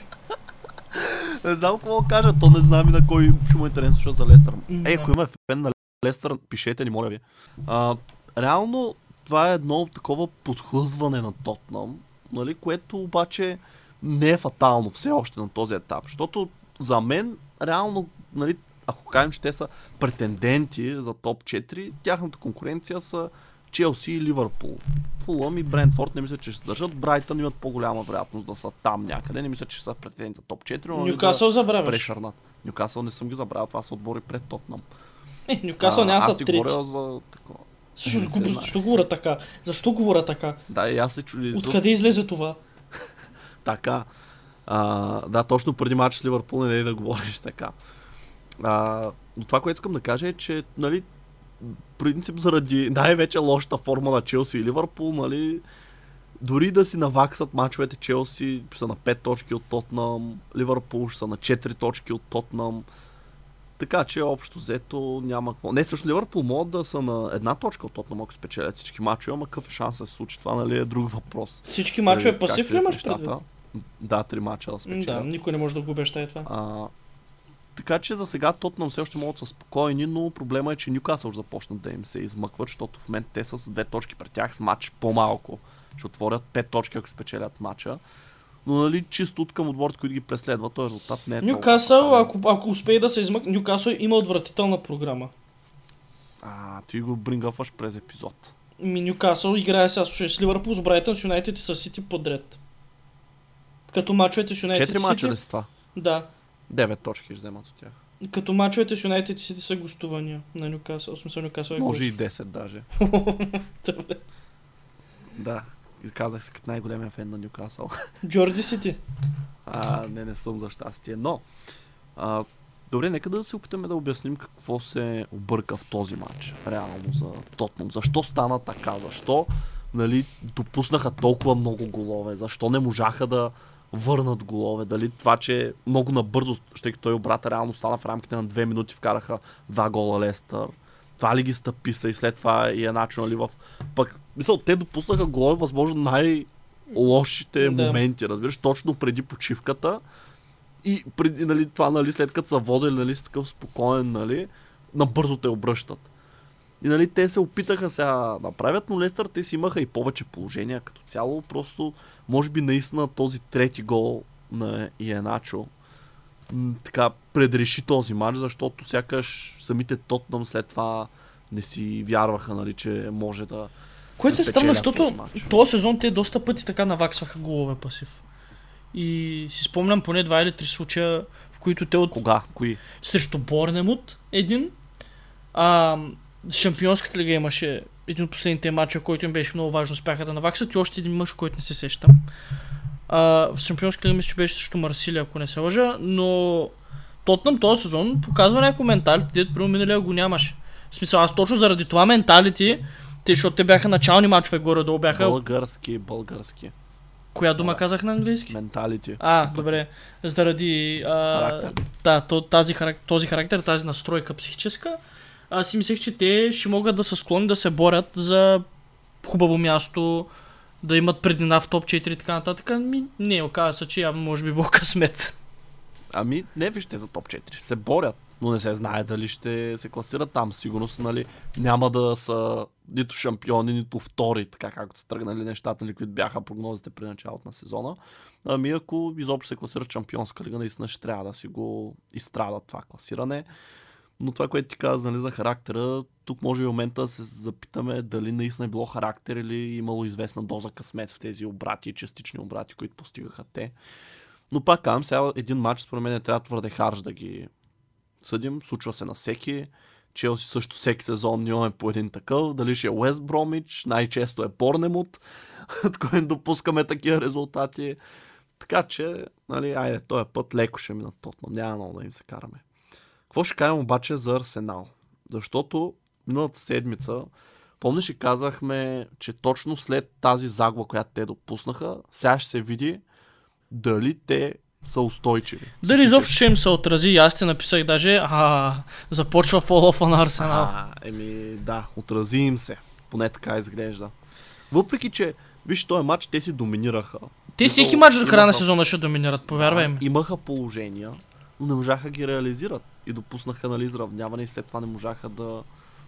Speaker 1: не знам какво да кажа, то не знам и на кой ще му е интересно слуша за Лестър.
Speaker 2: М,
Speaker 1: Е,
Speaker 2: да.
Speaker 1: ако има фен на Лестър, пишете ни, моля ви. А, реално, това е едно такова подхлъзване на Тотнам, нали, което обаче не е фатално все още на този етап. Защото за мен, реално, нали, ако кажем, че те са претенденти за топ 4, тяхната конкуренция са Челси и Ливърпул. Фулъм и Брентфорд не мисля, че ще се държат. Брайтън имат по-голяма вероятност да са там някъде. Не мисля, че са претенденти за топ 4, но нали,
Speaker 2: Нюкасъл
Speaker 1: да
Speaker 2: забравяш.
Speaker 1: прешърнат. Нюкасъл не съм ги забравил, това са отбори пред Тотнам.
Speaker 2: Е, Нюкасъл няма са трети.
Speaker 1: за такова.
Speaker 2: Също
Speaker 1: Не
Speaker 2: глупост, защо говоря така? Защо говоря така?
Speaker 1: Да, и аз се чуди.
Speaker 2: Откъде излезе това? [LAUGHS]
Speaker 1: Така. А, да, точно преди матч с Ливърпул не е да говориш така. А, но това, което искам да кажа е, че, нали, принцип заради най-вече лошата форма на Челси и Ливърпул, нали, дори да си наваксат мачовете Челси, ще са на 5 точки от Тотнам, Ливърпул ще са на 4 точки от Тотнам. Така че общо взето няма какво. Не, също Ливърпул могат да са на една точка от Тотнам, ако спечелят всички мачове, ама какъв е шанс да се случи това, нали, е друг въпрос.
Speaker 2: Всички мачове
Speaker 1: Нали,
Speaker 2: пасив ли имаш предвид?
Speaker 1: Да, три мача да спечелят.
Speaker 2: Да, никой не може да го обещае това.
Speaker 1: А, така че за сега Тотнам все още могат да са спокойни, но проблема е, че Нюкасъл ще започнат да им се измъкват, защото в момента те са с две точки пред тях с матч по-малко. Ще отворят пет точки, ако спечелят матча. Но нали, чисто от към отборите, които ги преследват, този резултат не е фатален.
Speaker 2: ако, ако успее да се измък, Нюкасъл има отвратителна програма.
Speaker 1: А, ти го брингъфваш през епизод.
Speaker 2: Ми Нюкасъл играе сега слушай, с Ливърпул, с Брайтън, с Юнайтед и с Сити подред. Като мачовете с Юнайтед
Speaker 1: Четири мача ли са това?
Speaker 2: Да.
Speaker 1: Девет точки ще вземат от тях.
Speaker 2: Като мачовете с Юнайтед и Сити са гостувания на Нюкасъл. Смисъл Нюкасъл е
Speaker 1: Може и
Speaker 2: гост.
Speaker 1: 10 даже. [LAUGHS]
Speaker 2: Добре.
Speaker 1: Да, казах се като най-големия фен на Нюкасъл.
Speaker 2: Джорди Сити.
Speaker 1: А, не, не съм за щастие. Но, а, добре, нека да се опитаме да обясним какво се обърка в този матч. Реално за Тотнам. Защо стана така? Защо нали, допуснаха толкова много голове? Защо не можаха да върнат голове? Дали това, че много набързо, ще като той обрата реално стана в рамките на две минути, вкараха два гола Лестър. Това ли ги стъписа и след това и е начин, нали, в... Пък, мисъл, те допуснаха голове, възможно най- лошите
Speaker 2: Да.
Speaker 1: моменти, разбираш, точно преди почивката и преди, нали, това, нали, след като са водили, нали, с такъв спокоен, нали, набързо те обръщат. И нали, те се опитаха сега да направят, но Лестър те си имаха и повече положения като цяло. Просто, може би наистина този трети гол на Иеначо така предреши този матч, защото сякаш самите Тотнам след това не си вярваха, нали, че може да...
Speaker 2: Което е странно,
Speaker 1: спечелят
Speaker 2: защото
Speaker 1: този
Speaker 2: този сезон те доста пъти така наваксваха голове пасив. И си спомням поне два или три случая, в които те от
Speaker 1: Кога? Кои?
Speaker 2: срещу Борнемут един. А, Шампионската лига имаше един от последните матча, който им беше много важно, успяха да наваксат и още един мъж, който не се сещам. А, в Шампионската лига мисля, че беше срещу Марсилия, ако не се лъжа, но Тотнам този сезон показва някакво менталити, дето при миналия го нямаше. В смисъл, аз точно заради това менталити, те, защото те бяха начални мачове горе-долу, бяха
Speaker 1: Български, български.
Speaker 2: Коя дума казах на английски?
Speaker 1: Менталити.
Speaker 2: А, добре. Заради а,
Speaker 1: Характер.
Speaker 2: да, то, тази, харак- този характер, тази настройка психическа, аз си мислех, че те ще могат да са склонни да се борят за хубаво място, да имат преднина в топ 4 и така нататък. Ми, не, оказва се, че явно може би било [LAUGHS] късмет.
Speaker 1: Ами, не вижте за топ 4. Се борят, но не се знае дали ще се класират там. Сигурно са, нали, няма да са нито шампиони, нито втори, така както са тръгнали нещата, нали, които бяха прогнозите при началото на сезона. Ами, ако изобщо се класират шампионска лига, наистина ще трябва да си го изстрадат това класиране. Но това, което ти каза нали, за характера, тук може и момента да се запитаме дали наистина е било характер или имало известна доза късмет в тези обрати, частични обрати, които постигаха те. Но пак казвам, сега един матч според мен не трябва твърде харж да ги съдим. Случва се на всеки. Челси също всеки сезон имаме по един такъв. Дали ще е Уест Бромич, най-често е Порнемут, [LAUGHS] от който допускаме такива резултати. Така че, нали, айде, този път леко ще минат Тотнам. Няма много да им се караме. Какво ще кажем обаче за Арсенал? Защото миналата седмица, помниш и казахме, че точно след тази загуба, която те допуснаха, сега ще се види дали те са устойчиви.
Speaker 2: Дали изобщо ще им се отрази, аз ти написах даже, а, започва фолофа на Арсенал.
Speaker 1: А, еми да, отрази им се. Поне така изглежда. Въпреки, че, виж, този матч те си доминираха.
Speaker 2: Те всеки матч до края на сезона ще доминират, повярвай ми.
Speaker 1: Имаха положения, но не можаха ги реализират. И допуснаха нали, изравняване и след това не можаха да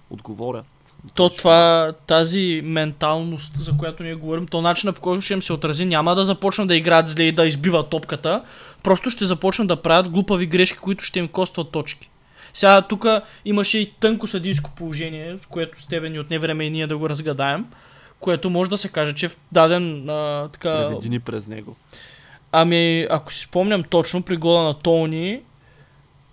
Speaker 1: отговорят.
Speaker 2: То това, тази менталност, за която ние говорим, то начина по който ще им се отрази, няма да започнат да играят зле и да избиват топката, просто ще започнат да правят глупави грешки, които ще им костват точки. Сега тук имаше и тънко съдийско положение, с което с тебе ни отне време и ние да го разгадаем, което може да се каже, че в даден а, така...
Speaker 1: Преведи ни през него.
Speaker 2: Ами, ако си спомням точно, при гола на Тони,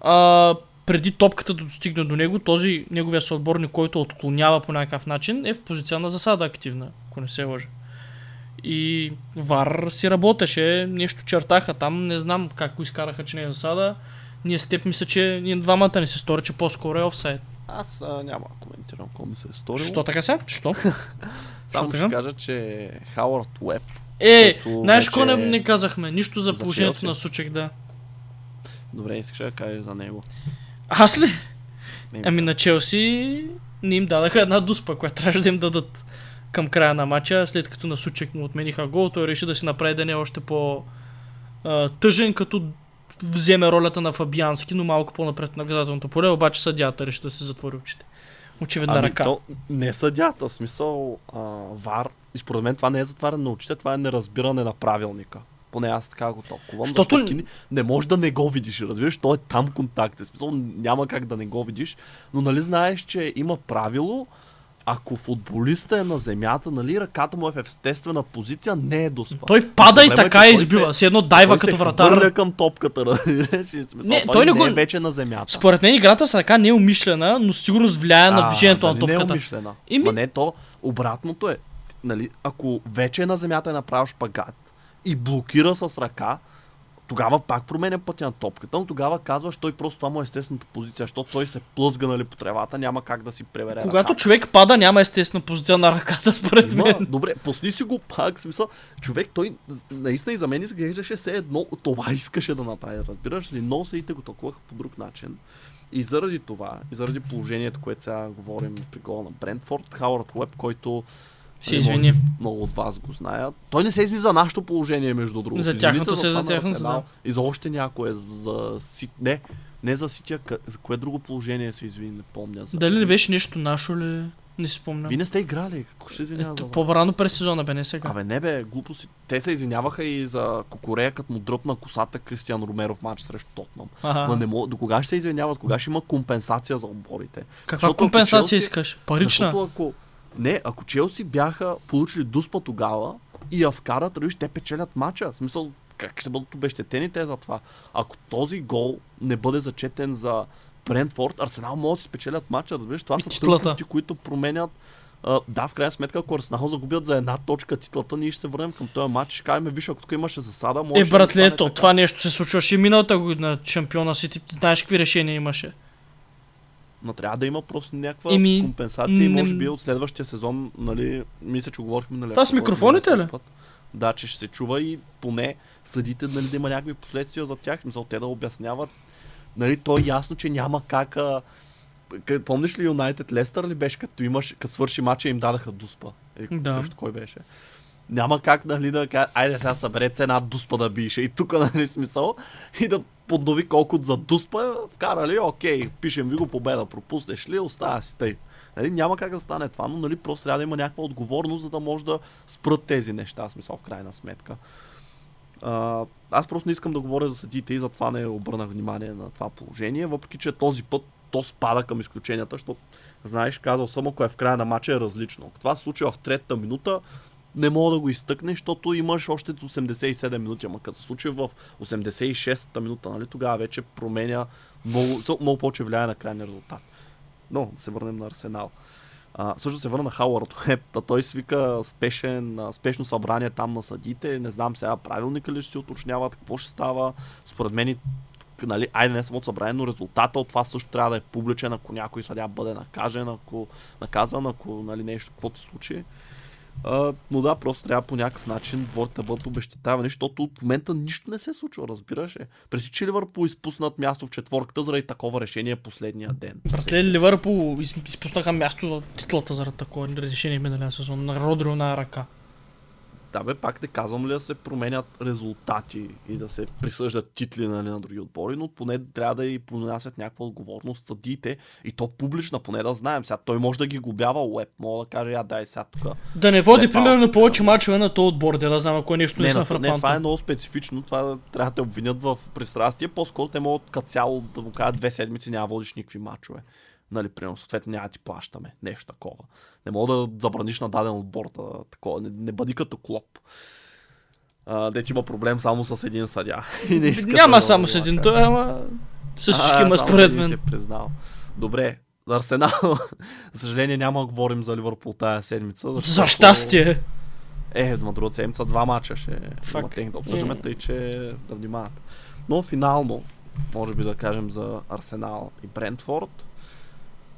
Speaker 2: а, преди топката да достигне до него, този неговия съотборник, който отклонява по някакъв начин, е в позиция на засада активна, ако не се лъжа. И Вар си работеше, нещо чертаха там, не знам как го изкараха, че не е засада. Ние с теб мисля, че ние двамата ни се стори, че по-скоро е офсайд.
Speaker 1: Аз а, няма да коментирам какво ми се е сторило.
Speaker 2: Що така сега? Що? [LAUGHS]
Speaker 1: Само ще кажа, че Хауърд Уеб
Speaker 2: Е,
Speaker 1: Като
Speaker 2: знаеш какво не, не казахме? Нищо за положението на Сучек, да.
Speaker 1: Добре, искаш да кажеш за него.
Speaker 2: Аз ли?
Speaker 1: Не,
Speaker 2: Ами на Челси не им дадаха една дуспа, която трябваше да им дадат към края на матча, след като на Сучек му отмениха гол, той реши да си направи деня още по а, тъжен, като вземе ролята на Фабиански, но малко по-напред в наказателното поле, обаче съдята реши да се затвори очите. Очевидна
Speaker 1: ами,
Speaker 2: ръка.
Speaker 1: то не е съдята, смисъл а, ВАР. И според мен това не е затваряне на очите, това е неразбиране на правилника. Поне аз така го толкова.
Speaker 2: Щото-
Speaker 1: Защото ти не- не можеш да не го видиш, разбираш, то е там контакт. В смисъл няма как да не го видиш. Но нали знаеш, че има правило, ако футболиста е на земята, нали, ръката му е в естествена позиция, не е до спа.
Speaker 2: Той пада и
Speaker 1: е,
Speaker 2: така
Speaker 1: той
Speaker 2: избива.
Speaker 1: се-
Speaker 2: Си едно дайва
Speaker 1: той
Speaker 2: като вратар.
Speaker 1: хвърля към топката, [LAUGHS]
Speaker 2: Не,
Speaker 1: той,
Speaker 2: той не
Speaker 1: не
Speaker 2: го-
Speaker 1: е вече на земята.
Speaker 2: Според мен играта с ръка не е умишлена, но със сигурност влияе на движението на
Speaker 1: нали Не е
Speaker 2: топката.
Speaker 1: умишлена.
Speaker 2: Ими-
Speaker 1: Ма не, то обратното е. Нали, ако вече е на земята е направил шпагат и блокира с ръка, тогава пак променя пътя на топката, но тогава казваш, той просто това му е естествената позиция, защото той се плъзга нали, по тревата, няма как да си превере
Speaker 2: Когато
Speaker 1: ръката.
Speaker 2: човек пада, няма естествена позиция на ръката, според
Speaker 1: Има,
Speaker 2: мен.
Speaker 1: добре, пусни си го пак, смисъл, човек, той наистина и за мен изглеждаше все едно, това искаше да направи, разбираш ли, но съдите го тълкуваха по друг начин. И заради това, и заради положението, което сега говорим при гола на Брентфорд, Хауърд Уеб, който
Speaker 2: Си
Speaker 1: нали,
Speaker 2: извини.
Speaker 1: много от вас го знаят. Той не се изви за нашето положение, между другото.
Speaker 2: За
Speaker 1: Извини
Speaker 2: тяхното се, за тяхното, да.
Speaker 1: И за още някое, за Сит... Не, не за Сития, къ- за кое друго положение се изви, не помня. За...
Speaker 2: Дали не беше нещо нашо ли? Не си спомням.
Speaker 1: Вие не сте играли, какво ще се извинява това?
Speaker 2: по-рано през сезона бе, не сега.
Speaker 1: Абе не бе, глупости. Те се извиняваха и за Кокорея, като му дръпна косата Кристиан Ромеро в матч срещу Тотнам.
Speaker 2: Ага.
Speaker 1: Ма не мога, до кога ще се извиняват, кога ще има компенсация за отборите?
Speaker 2: Каква
Speaker 1: Защото
Speaker 2: компенсация
Speaker 1: Челси-
Speaker 2: искаш? Парична?
Speaker 1: Защото ако... Не, ако Челси бяха получили дуспа тогава и я вкарат, виж, те печелят матча. В смисъл, как ще бъдат обещетени те за това? Ако този гол не бъде зачетен за Брентфорд, Арсенал могат да си спечелят матча, разбираш? Това
Speaker 2: И
Speaker 1: са тъпости, които променят а, да, в крайна сметка, ако Арсенал загубят за една точка титлата, ние ще се върнем към този матч. Ще кажем, виж, ако тук имаше засада, може
Speaker 2: Е, братле, ето, това нещо се случваше и миналата година. Шампиона си, ти знаеш какви решения имаше.
Speaker 1: Но трябва да има просто някаква
Speaker 2: Еми,
Speaker 1: компенсация и може би от следващия сезон, нали, мисля, че говорихме нали,
Speaker 2: Това с микрофоните ли?
Speaker 1: Да, че ще се чува и поне съдите нали, да има някакви последствия за тях. Мисъл, те да обясняват. Нали, то е ясно, че няма как... А... Помниш ли Юнайтед Лестър ли беше, като имаш, като свърши матча им дадаха дуспа? Е,
Speaker 2: Да.
Speaker 1: Също кой беше? Няма как нали, да кажа, айде сега съберете се една дуспа да бише. И тук нали смисъл. И да поднови колко за дуспа вкарали, окей, пишем ви го победа, пропуснеш ли, остава си тъй. Нали, няма как да стане това, но нали, просто трябва да има някаква отговорност, за да може да спрат тези неща, смисъл в крайна сметка. А, аз просто не искам да говоря за съдиите и затова не обърнах внимание на това положение, въпреки че този път то спада към изключенията, защото знаеш, казал съм, ако е в края на матча е различно. Ако това се случи в третата минута, не мога да го изтъкнеш, защото имаш още 87 минути, ама като се случи в 86-та минута, нали, тогава вече променя много, много повече влияе на крайния резултат. Но, се върнем на Арсенал. А, също се върна Хауърд Уеб, той свика спешен, спешно събрание там на съдите, не знам сега правилника ли ще си уточняват, какво ще става, според мен нали, айде не самото събрание, но резултата от това също трябва да е публичен, ако някой съдя бъде накажен, ако наказан, ако нали, нещо, каквото се случи. А, но да, просто трябва по някакъв начин отборите да бъдат обещетавани, защото в момента нищо не се случва, разбираш ли? Преси, че Ливърпул изпуснат място в четворката заради такова решение последния ден.
Speaker 2: Братле, Ливърпул из- изпуснаха място за титлата заради такова решение миналия сезон. На Родри на ръка.
Speaker 1: Да бе, пак не казвам ли да се променят резултати и да се присъждат титли нали, на други отбори, но поне трябва да и понасят някаква отговорност съдиите и то публична, поне да знаем. Сега той може да ги глобява уеб, мога да каже, я дай сега тук.
Speaker 2: Да не води, примерно, повече мачове на този отбор, да, да знам, ако е нещо не,
Speaker 1: Не,
Speaker 2: са
Speaker 1: не, това е много специфично, това трябва да те обвинят в пристрастие, по-скоро те могат като цяло да му кажат две седмици няма водиш никакви мачове. Нали, примерно, съответно няма ти плащаме. Нещо такова. Не мога да забраниш на даден отбор да такова. Не, не бъди като клоп. А, дете има проблем само с един съдя. [LAUGHS] И не иска
Speaker 2: Няма
Speaker 1: да
Speaker 2: само с един, той, ама с всички има според мен.
Speaker 1: Е признал. Добре, за Арсенал, [LAUGHS] за съжаление няма да говорим за Ливърпул тази седмица.
Speaker 2: За
Speaker 1: защото-
Speaker 2: щастие.
Speaker 1: Е, на другата седмица два мача ще има да обсъждаме,
Speaker 2: Е.
Speaker 1: тъй че да внимават. Но финално, може би да кажем за Арсенал и Брентфорд.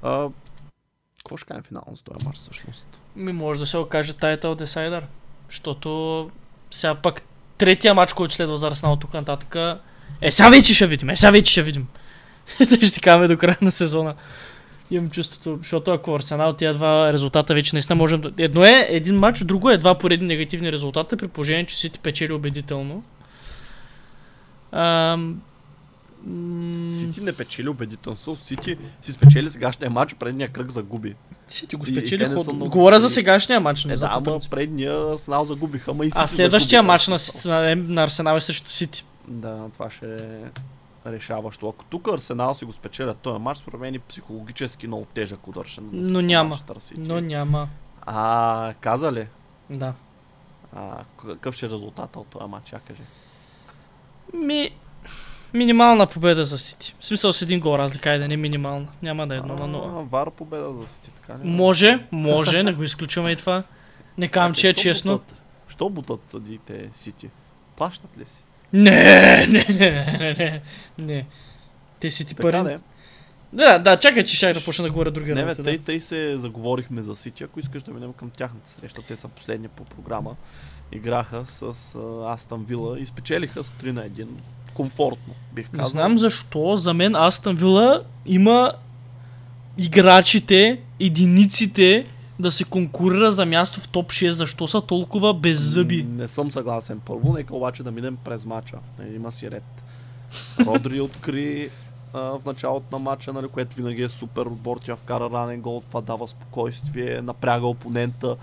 Speaker 1: А, какво ще кажем финално за този мач всъщност?
Speaker 2: Ми може да се окаже Title Decider. Защото сега пък третия матч, който следва за Арсенал тук нататък. Е, сега вече ще видим, е, сега вече ще видим. [LAUGHS] Ще си каме до края на сезона. Имам чувството, защото ако Арсенал тия два резултата вече наистина можем да... Едно е един матч, друго е два поредни негативни резултата, при положение, че Сити печели убедително. Ам... м,
Speaker 1: Сити не печели убедително. Со, Сити си спечели сегашния матч, предния кръг загуби.
Speaker 2: Сити го спечели ход...
Speaker 1: много
Speaker 2: Говоря за сегашния матч, не
Speaker 1: Не,
Speaker 2: за
Speaker 1: да, ама предния Арсенал загубиха, ама и Сити
Speaker 2: А следващия матч на, на, на Арсенал е срещу Сити.
Speaker 1: Да, това ще е решаващо. Ако тук Арсенал си го спечелят този матч, според мен е психологически много тежък удар. ще
Speaker 2: Но няма. Но няма.
Speaker 1: А, каза ли?
Speaker 2: Да.
Speaker 1: А, какъв ще е резултата от този матч, я кажи.
Speaker 2: Ми... Минимална победа за Сити. В смисъл с един гол разлика, айде не минимална. Няма да е едно на нула.
Speaker 1: Вар победа за Сити, така ли?
Speaker 2: Може, може, не го изключваме и това. Не казвам, че е честно.
Speaker 1: Що бутат съдиите Сити? Плащат ли си?
Speaker 2: Не, не, не, не, не, не. Те си ти пари.
Speaker 1: не.
Speaker 2: Да, да, чакай, че ще да почна да говоря други
Speaker 1: Не, бе, тъй,
Speaker 2: Да.
Speaker 1: тъй се заговорихме за Сити. Ако искаш да минем към тяхната среща, те са последни по програма. Играха с а, Астън Вила и спечелиха с 3 на 1. Комфортно, бих
Speaker 2: Не
Speaker 1: казал.
Speaker 2: знам защо, за мен Астън Вила има играчите, единиците да се конкурира за място в топ 6. Защо са толкова беззъби?
Speaker 1: Не съм съгласен. Първо, нека обаче да минем през матча. Е, Има си ред. Родри откри а, в началото на матча, нали, което винаги е супер отбор. Тя вкара ранен гол, това дава спокойствие, напряга опонента,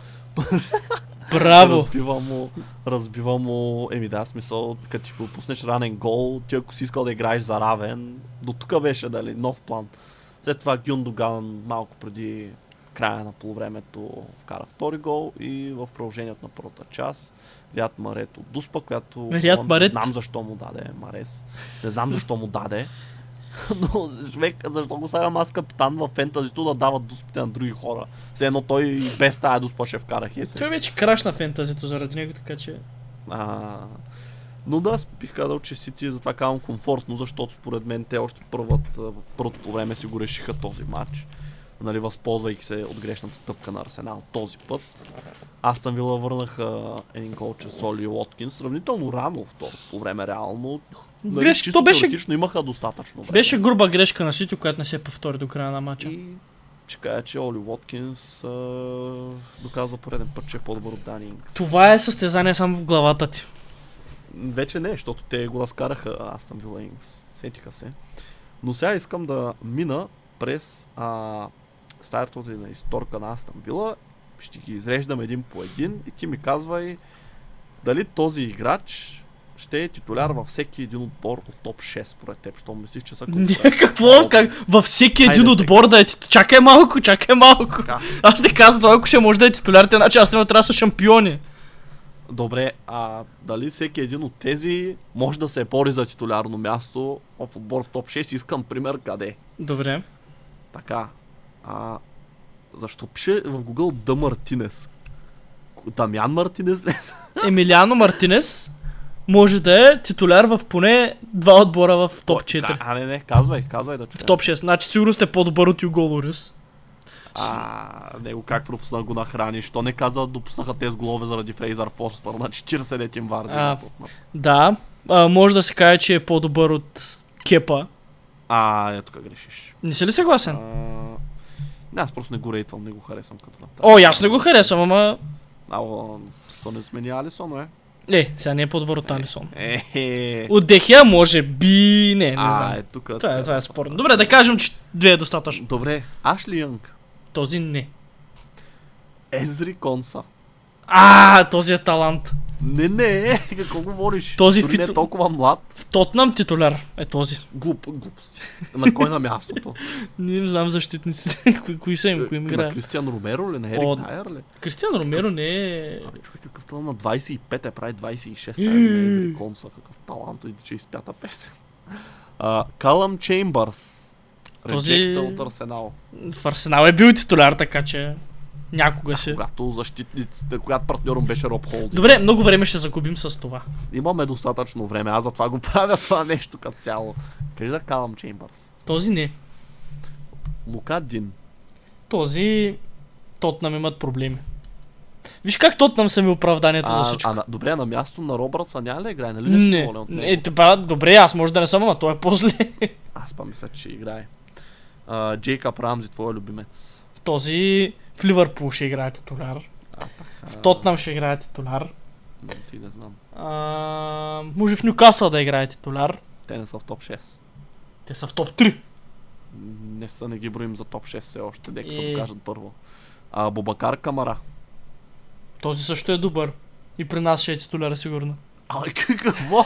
Speaker 2: Браво!
Speaker 1: разбива му, разбива му, еми да, смисъл, като ти пуснеш ранен гол, ти ако си искал да играеш за равен, до тук беше, дали, нов план. След това Гюндоган малко преди края на полувремето вкара втори гол и в продължението на първата част Рият Марет от Дуспа, която
Speaker 2: Рият
Speaker 1: не
Speaker 2: Марет?
Speaker 1: знам защо му даде Марес. Не знам защо му даде. [LAUGHS] Но човек, защо го слагам аз капитан в фентазито да дават дуспите на други хора? Все едно той и без тая дуспа ще вкара хит.
Speaker 2: Той вече краш на фентазито заради него, така че...
Speaker 1: А, но да, бих казал, че Сити затова казвам комфортно, защото според мен те още първат, първото по време си го решиха този матч. Нали, възползвайки се от грешната стъпка на Арсенал този път. Астън Вила върнаха един гол чрез Оли Лоткин, сравнително рано второ по време реално. Нали,
Speaker 2: Грешка,
Speaker 1: чисто
Speaker 2: то беше-
Speaker 1: имаха достатъчно време.
Speaker 2: Беше груба грешка на Сити, която не се повтори до края на матча.
Speaker 1: И ще кажа, че Оли Уоткинс а, доказва пореден път, че е по-добър от Дани Инкс.
Speaker 2: Това е състезание само в главата ти.
Speaker 1: Вече не, защото те го разкараха Астън Вила Инкс. Сетиха се. Но сега искам да мина през а, стартовете на историка на Астън Вила. Ще ги изреждам един по един и ти ми казвай дали този играч ще е титуляр във всеки един отбор от топ 6, според теб, що мислиш, че са [LAUGHS]
Speaker 2: Не,
Speaker 1: конкуренти.
Speaker 2: какво? Как? Във всеки един
Speaker 1: Хайде
Speaker 2: отбор да е тит- Чакай малко, чакай малко.
Speaker 1: Така.
Speaker 2: Аз не казвам, ако ще може да е титулярите, значи аз трябва да са шампиони.
Speaker 1: Добре, а дали всеки един от тези може да се бори за титулярно място в отбор в топ 6? Искам пример къде.
Speaker 2: Добре.
Speaker 1: Така. А, защо пише в Google Д Мартинес? Дамян Мартинес ли? [LAUGHS]
Speaker 2: Емилиано Мартинес може да е титуляр в поне два отбора в топ 4.
Speaker 1: А, не, не, казвай, казвай да
Speaker 2: В
Speaker 1: чуя.
Speaker 2: топ 6. Значи сигурно сте по-добър от Юго Лорис.
Speaker 1: А, него как пропусна го нахрани? Що не каза да допуснаха тези голове заради Фрейзър Фостър на 40 детин варди?
Speaker 2: А. Да. А, може да се каже, че е по-добър от Кепа.
Speaker 1: а, ето как грешиш.
Speaker 2: Не си ли съгласен?
Speaker 1: А, не, аз просто не го рейтвам, не го харесвам като врата.
Speaker 2: О, аз не го харесвам, ама...
Speaker 1: Ало, що не смени Алисон, е?
Speaker 2: Не, сега не е по-добър от Алисон.
Speaker 1: Е, е.
Speaker 2: От Дехия може би... Не, не
Speaker 1: А,
Speaker 2: знам.
Speaker 1: е, тук.
Speaker 2: Това е, това е спорно. Добре, да кажем, че две е достатъчно.
Speaker 1: Добре, Ашли Янг.
Speaker 2: Този не.
Speaker 1: Езри Конса.
Speaker 2: А, този е талант.
Speaker 1: Не, не, [LAUGHS] какво говориш?
Speaker 2: Този
Speaker 1: Дори не
Speaker 2: фит-
Speaker 1: е толкова млад.
Speaker 2: В Тотнам титуляр е този.
Speaker 1: Глуп, глупости. На кой на мястото? [LAUGHS]
Speaker 2: Не знам защитниците. [LAUGHS] кои, кои са им, кои им
Speaker 1: на
Speaker 2: играят.
Speaker 1: Кристиан Ромеро ли? На
Speaker 2: О,
Speaker 1: Ерик Тайер ли?
Speaker 2: Кристиан Ромеро не е...
Speaker 1: Абе, човек какъв талант на 25 е, прави 26 тая Езри Конса. Какъв талант, иди, че изпята песен. А, Калъм Чеймбърс.
Speaker 2: Този-
Speaker 1: от Арсенал.
Speaker 2: В Арсенал е бил титуляр, така че... Някога ще...
Speaker 1: Когато защитниците, когато партньором беше Роб Холдинг.
Speaker 2: Добре, много време ще загубим с това.
Speaker 1: Имаме достатъчно време, аз затова го [LAUGHS] правя това нещо като цяло. Кажи да Калъм Чеймбърс.
Speaker 2: Този не.
Speaker 1: Лука Дин.
Speaker 2: Този... Тотнам имат проблеми. Виж как Тотнам са ми оправданието за
Speaker 1: А,
Speaker 2: всичко.
Speaker 1: а на, добре, на място на Робъртса няма ли да играе? Нали не, от него?
Speaker 2: не, тепа, добре, аз може да не съм, ама той е по-зле.
Speaker 1: Аз па мисля, че играе. А, Джейкъб Рамзи, твой любимец.
Speaker 2: Този в Ливърпул ще играе титуляр.
Speaker 1: А.
Speaker 2: В Тотнам ще играе титуляр.
Speaker 1: Ти не знам.
Speaker 2: А, може в Нюкасъл да играе титуляр.
Speaker 1: Те не са в топ 6.
Speaker 2: Те са в топ 3.
Speaker 1: М, Не са, не ги броим за топ 6 все още. Дека са
Speaker 2: Е.
Speaker 1: го кажат първо. А, Бобакар Камара.
Speaker 2: Този също е добър. И при нас ще е титуляр сигурно.
Speaker 1: Ай, какво?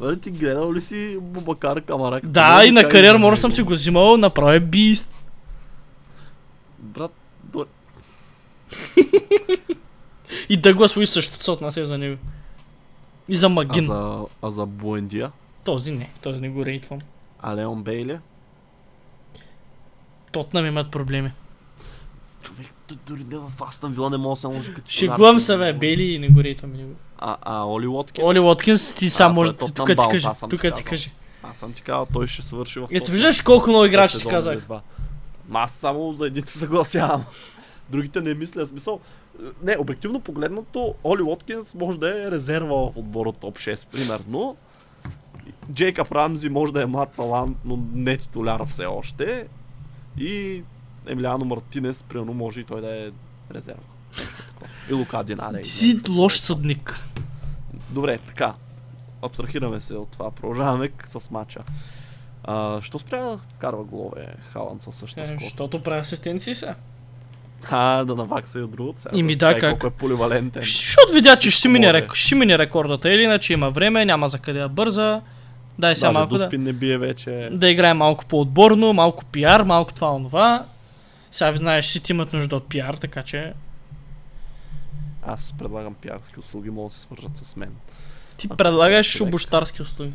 Speaker 1: Нали ти гледал ли си Бобакар Камара?
Speaker 2: Да, и на
Speaker 1: кажеш
Speaker 2: кариер
Speaker 1: него?
Speaker 2: съм си го взимал, направо е бист.
Speaker 1: Брат, до... [LAUGHS]
Speaker 2: И Дъглас Луис също се отнася за него. И за
Speaker 1: а,
Speaker 2: Магин.
Speaker 1: за, а за Буендия?
Speaker 2: Този не, този не го рейтвам.
Speaker 1: А Леон Бейли?
Speaker 2: Тотнам имат проблеми.
Speaker 1: Човек, дори не в Астън Вила не мога да се наложи като
Speaker 2: Шегувам се, бе, Бейли и не го рейтвам него.
Speaker 1: А, а Оли Уоткинс?
Speaker 2: Оли Уоткинс, ти сам
Speaker 1: е
Speaker 2: може, тук ти кажи, тук
Speaker 1: ти
Speaker 2: кажи.
Speaker 1: Аз съм ти казал, той ще свърши в
Speaker 2: Ето виждаш колко много играчи ти казах.
Speaker 1: Ма аз само за един се съгласявам. Другите не мисля, смисъл. Не, обективно погледнато, Оли Уоткинс може да е резерва в отбора топ 6, примерно. Джейкъб Рамзи може да е млад талант, но не титуляр все още. И Емилиано Мартинес, примерно, може и той да е резерва. И Лука Динаре.
Speaker 2: Ти си лош съдник.
Speaker 1: Добре, така. Абстрахираме се от това. Продължаваме с матча. А, що спря да вкарва голове Халанд със същата
Speaker 2: Е,
Speaker 1: скорост?
Speaker 2: Защото прави асистенции сега.
Speaker 1: А, да навакса и от другото. Сега,
Speaker 2: И ми
Speaker 1: да знае
Speaker 2: как?
Speaker 1: Е поливалентен.
Speaker 2: Защото видя, че ще си мине, рек... ще си мине рекордата, или иначе има време, няма за къде да бърза. Дай сега
Speaker 1: Даже
Speaker 2: малко да,
Speaker 1: не бие вече.
Speaker 2: да играе малко по-отборно, малко пиар, малко това онова. Сега знаеш, си ти имат нужда от пиар, така че
Speaker 1: Аз предлагам пиарски услуги, могат да се свържат с мен.
Speaker 2: ти предлагаш
Speaker 1: човек.
Speaker 2: обощарски услуги.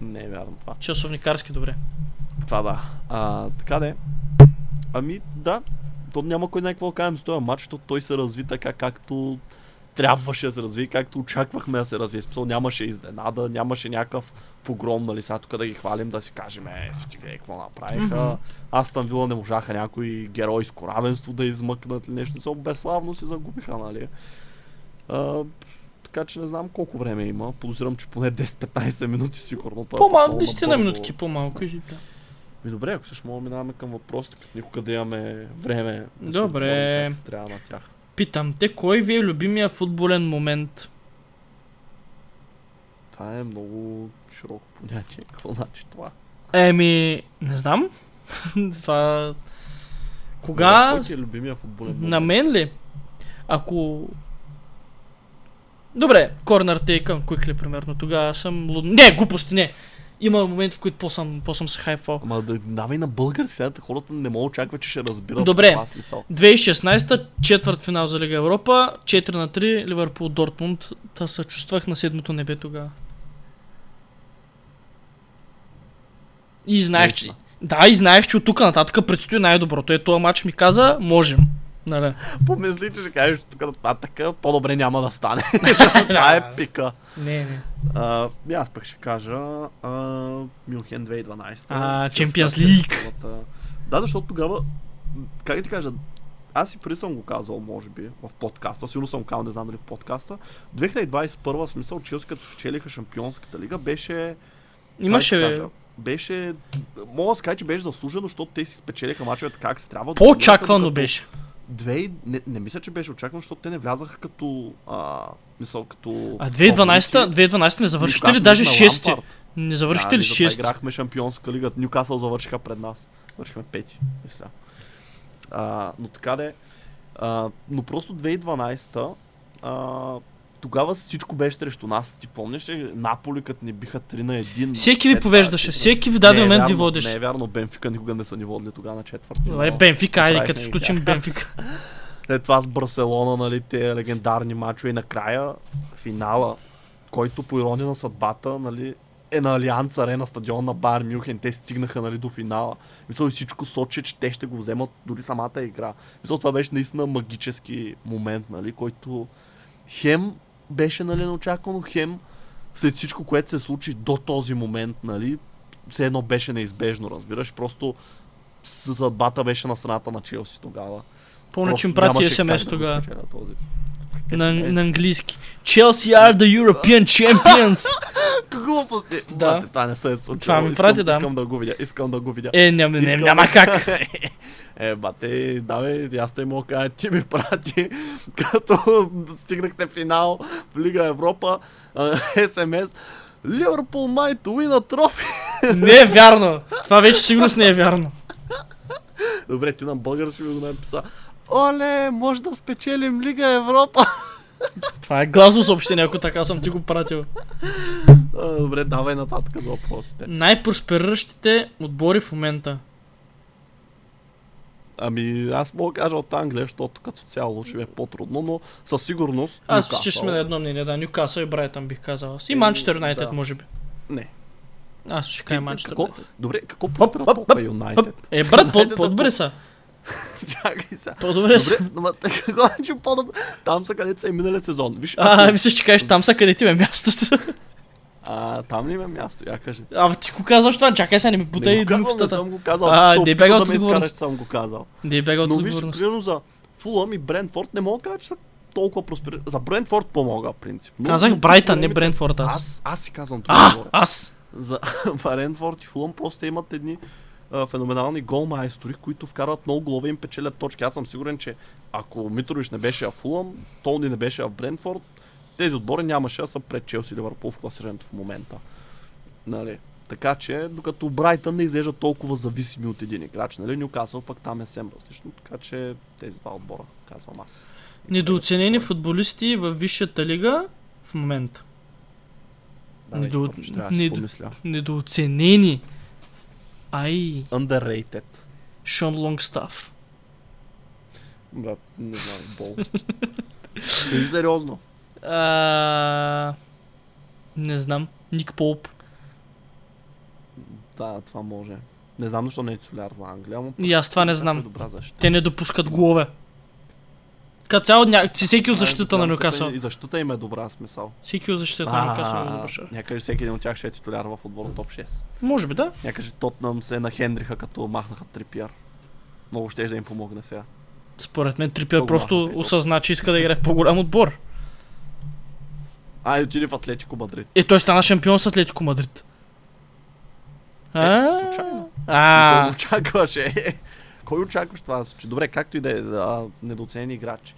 Speaker 1: Не е вярно това.
Speaker 2: Часовникарски, добре.
Speaker 1: Това да. А, така де. Ами да, то няма кой знае какво да кажем с този матч, защото той се разви така както трябваше да се развие, както очаквахме да се развие. Смисъл, нямаше изненада, нямаше някакъв погром, нали, сега тук да ги хвалим, да си кажем, е, си гледай какво направиха.
Speaker 2: Мгм.
Speaker 1: Аз там вила не можаха някои геройско равенство да измъкнат или нещо. Са безславно си загубиха, нали. А, така че не знам колко време има. Подозирам, че поне 10-15 минути сигурно. То е
Speaker 2: По-малко,
Speaker 1: такова
Speaker 2: 10 на минутки по-малко. да.
Speaker 1: Ми добре, ако също мога минаваме към въпросите, като никога да имаме време. Да
Speaker 2: Добре.
Speaker 1: трябва на тях.
Speaker 2: Питам те, кой ви е любимия футболен момент?
Speaker 1: Това е много широко понятие. Какво значи това?
Speaker 2: Еми, не знам. [LAUGHS] Това... Кога...
Speaker 1: Кой е любимия футболен момент?
Speaker 2: На мен ли? Ако... Добре, корнер тейкън, Quickly, примерно. Тогава съм луд... Не, глупости, не. Има моменти, в които по-съм, по-съм се хайпвал.
Speaker 1: Ама да давай на българ сега, хората не могат очаква, че ще разбират
Speaker 2: Добре.
Speaker 1: това смисъл.
Speaker 2: 2016 четвърт финал за Лига Европа, 4 на 3, Ливърпул Дортмунд. Та се чувствах на седмото небе тогава. И знаех, че...
Speaker 1: Наистина.
Speaker 2: Да, и знаех, че от тук нататък предстои най-доброто. Е, този матч ми каза, можем. Нали.
Speaker 1: Помисли, че ще кажеш тук нататък, по-добре няма да стане. [LAUGHS] Това е пика.
Speaker 2: Не, не.
Speaker 1: А, аз пък ще кажа а, Мюнхен 2012.
Speaker 2: А, Champions League.
Speaker 1: Да, защото тогава, как ти кажа, аз и преди съм го казал, може би, в подкаста, сигурно съм казал, не знам дали в подкаста. 2021 смисъл, Челси като спечелиха Шампионската лига, беше...
Speaker 2: Имаше
Speaker 1: беше, мога да кажа, че беше заслужено, защото те си спечелиха мачовете как се трябва.
Speaker 2: По-очаквано беше.
Speaker 1: Като 2, не, не мисля, че беше очаквано, защото те не влязаха като... А, мисъл, като
Speaker 2: а 2012-та не завършите ли даже 6? Не завършите
Speaker 1: да,
Speaker 2: ли 6?
Speaker 1: Играхме шампионска лига. Нюкасъл завършиха пред нас. Завършихме 5. Мисля. Е, а, но така де. А, но просто 2012 а, тогава всичко беше срещу нас. Ти помниш ли Наполи, като ни биха 3 на 1?
Speaker 2: Всеки ви повеждаше, всеки в даден
Speaker 1: Не е
Speaker 2: момент ви водеше.
Speaker 1: Не е вярно, Бенфика никога не са ни водили тогава на четвърт.
Speaker 2: Добре, Бенфика, айде, като изключим. Бенфика. [LAUGHS]
Speaker 1: След това с Барселона, нали, те легендарни мачове и накрая финала, който по ирония на съдбата, нали, е на Алианс Арена, стадион на Бар Мюнхен. Те стигнаха нали, до финала. Мисля, и всичко сочи, че те ще го вземат дори самата игра. Мисля, това беше наистина магически момент, нали, който хем беше нали, неочаквано, хем след всичко, което се случи до този момент, нали, все едно беше неизбежно, разбираш. Просто съдбата беше на страната на Челси тогава.
Speaker 2: Помня, че им прати смс тогава. На,
Speaker 1: SMS.
Speaker 2: на английски. Chelsea are the European champions. [LAUGHS]
Speaker 1: Глупости!
Speaker 2: Да.
Speaker 1: Това не се е случило.
Speaker 2: Това ми
Speaker 1: Искам-
Speaker 2: прати, да.
Speaker 1: Искам да го видя, искам да го видя.
Speaker 2: Е, няма, не, няма как. [LAUGHS]
Speaker 1: е, бате, да бе, аз те мога кажа, ти ми прати, [LAUGHS] като стигнахте финал в Лига Европа, СМС, Ливърпул might win трофи.
Speaker 2: Не е вярно. Това вече сигурно не е вярно.
Speaker 1: Добре, ти на български ми го написа. Оле, може да спечелим Лига Европа. [LAUGHS]
Speaker 2: Това е гласно съобщение, ако така съм ти го пратил.
Speaker 1: Добре, давай нататък за въпросите.
Speaker 2: Най-проспериращите отбори в момента.
Speaker 1: Ами, аз мога да кажа от Англия, защото като цяло ще ми е по-трудно, но със сигурност.
Speaker 2: Аз
Speaker 1: Нюкасъл.
Speaker 2: всички сме на едно мнение, да. Нюкасъл и Брайтън бих казал. аз. И
Speaker 1: Е,
Speaker 2: Манчестър Юнайтед,
Speaker 1: да.
Speaker 2: може би.
Speaker 1: Не.
Speaker 2: Аз ще кажа Манчестър? Юнайтед.
Speaker 1: Добре, какво проспира толкова Юнайтед?
Speaker 2: Е, брат, по-
Speaker 1: Хайде да
Speaker 2: по-добре са. [LAUGHS]
Speaker 1: Чакай сега.
Speaker 2: По-добре са.
Speaker 1: Добре, [LAUGHS] какво значи по-добре? Там са където са и миналия сезон. Виж,
Speaker 2: А,
Speaker 1: ако...
Speaker 2: мислиш, че кажеш там са къде ти ме мястото.
Speaker 1: а, там ли има място? Я кажи.
Speaker 2: Абе, ти го казваш това, чакай сега, не ми бутай в
Speaker 1: казвам, не съм го казал.
Speaker 2: А,
Speaker 1: А,
Speaker 2: не бяга от
Speaker 1: да
Speaker 2: отговорност.
Speaker 1: че съм го казал.
Speaker 2: Не е бега от
Speaker 1: Но виж,
Speaker 2: отговорност.
Speaker 1: примерно за Фулъм и Брентфорд не мога да кажа, че са толкова проспери. За Брентфорд помога, принцип. Но-
Speaker 2: Казах
Speaker 1: но
Speaker 2: Брайтън, не Брентфорд аз.
Speaker 1: Аз, аз си казвам това.
Speaker 2: А, аз.
Speaker 1: за [LAUGHS] Брентфорд и Фулъм просто имат едни а, феноменални голмайстори, които вкарват много голове и им печелят точки. Аз съм сигурен, че ако Митрович не беше в Фулъм, Тони не беше в Брентфорд, тези отбори нямаше да са пред Челси Ливърпул в класирането в момента. Нали? Така че, докато Брайтън не изглежда толкова зависими от един играч, нали? Нюкасъл пък там е съвсем различно, така че тези два отбора, казвам аз.
Speaker 2: Недооценени футболисти в висшата лига в момента.
Speaker 1: Да,
Speaker 2: недо- недо-. Недооценени. Ай,
Speaker 1: Underrated.
Speaker 2: Шон Лонгстаф.
Speaker 1: Брат, не знам, бол. Кажи сериозно.
Speaker 2: А, не знам. Ник Поуп.
Speaker 1: Да, това може. Не знам защо не е титуляр за Англия, но
Speaker 2: И аз това не
Speaker 1: е
Speaker 2: знам.
Speaker 1: добра защита.
Speaker 2: Те не допускат голове. Като цяло, ня... всеки от защита на
Speaker 1: Нюкасъл. И защита им е добра смисъл.
Speaker 2: Всеки от защита на Нюкасъл е добър.
Speaker 1: Някъде всеки един от тях ще е титуляр в отбора топ 6.
Speaker 2: Може би да.
Speaker 1: Някъде Тотнам се на Хендриха, като махнаха Трипиар. Много ще да им помогне сега.
Speaker 2: Според мен Трипиер
Speaker 1: Много
Speaker 2: просто осъзна, че иска да играе в по-голям отбор.
Speaker 1: А, и отиде в Атлетико Мадрид.
Speaker 2: Е, той стана шампион с Атлетико Мадрид. А,
Speaker 1: случайно.
Speaker 2: А,
Speaker 1: очакваше? Кой очакваш това да се случи? Добре, както и да е, недооценени играчи.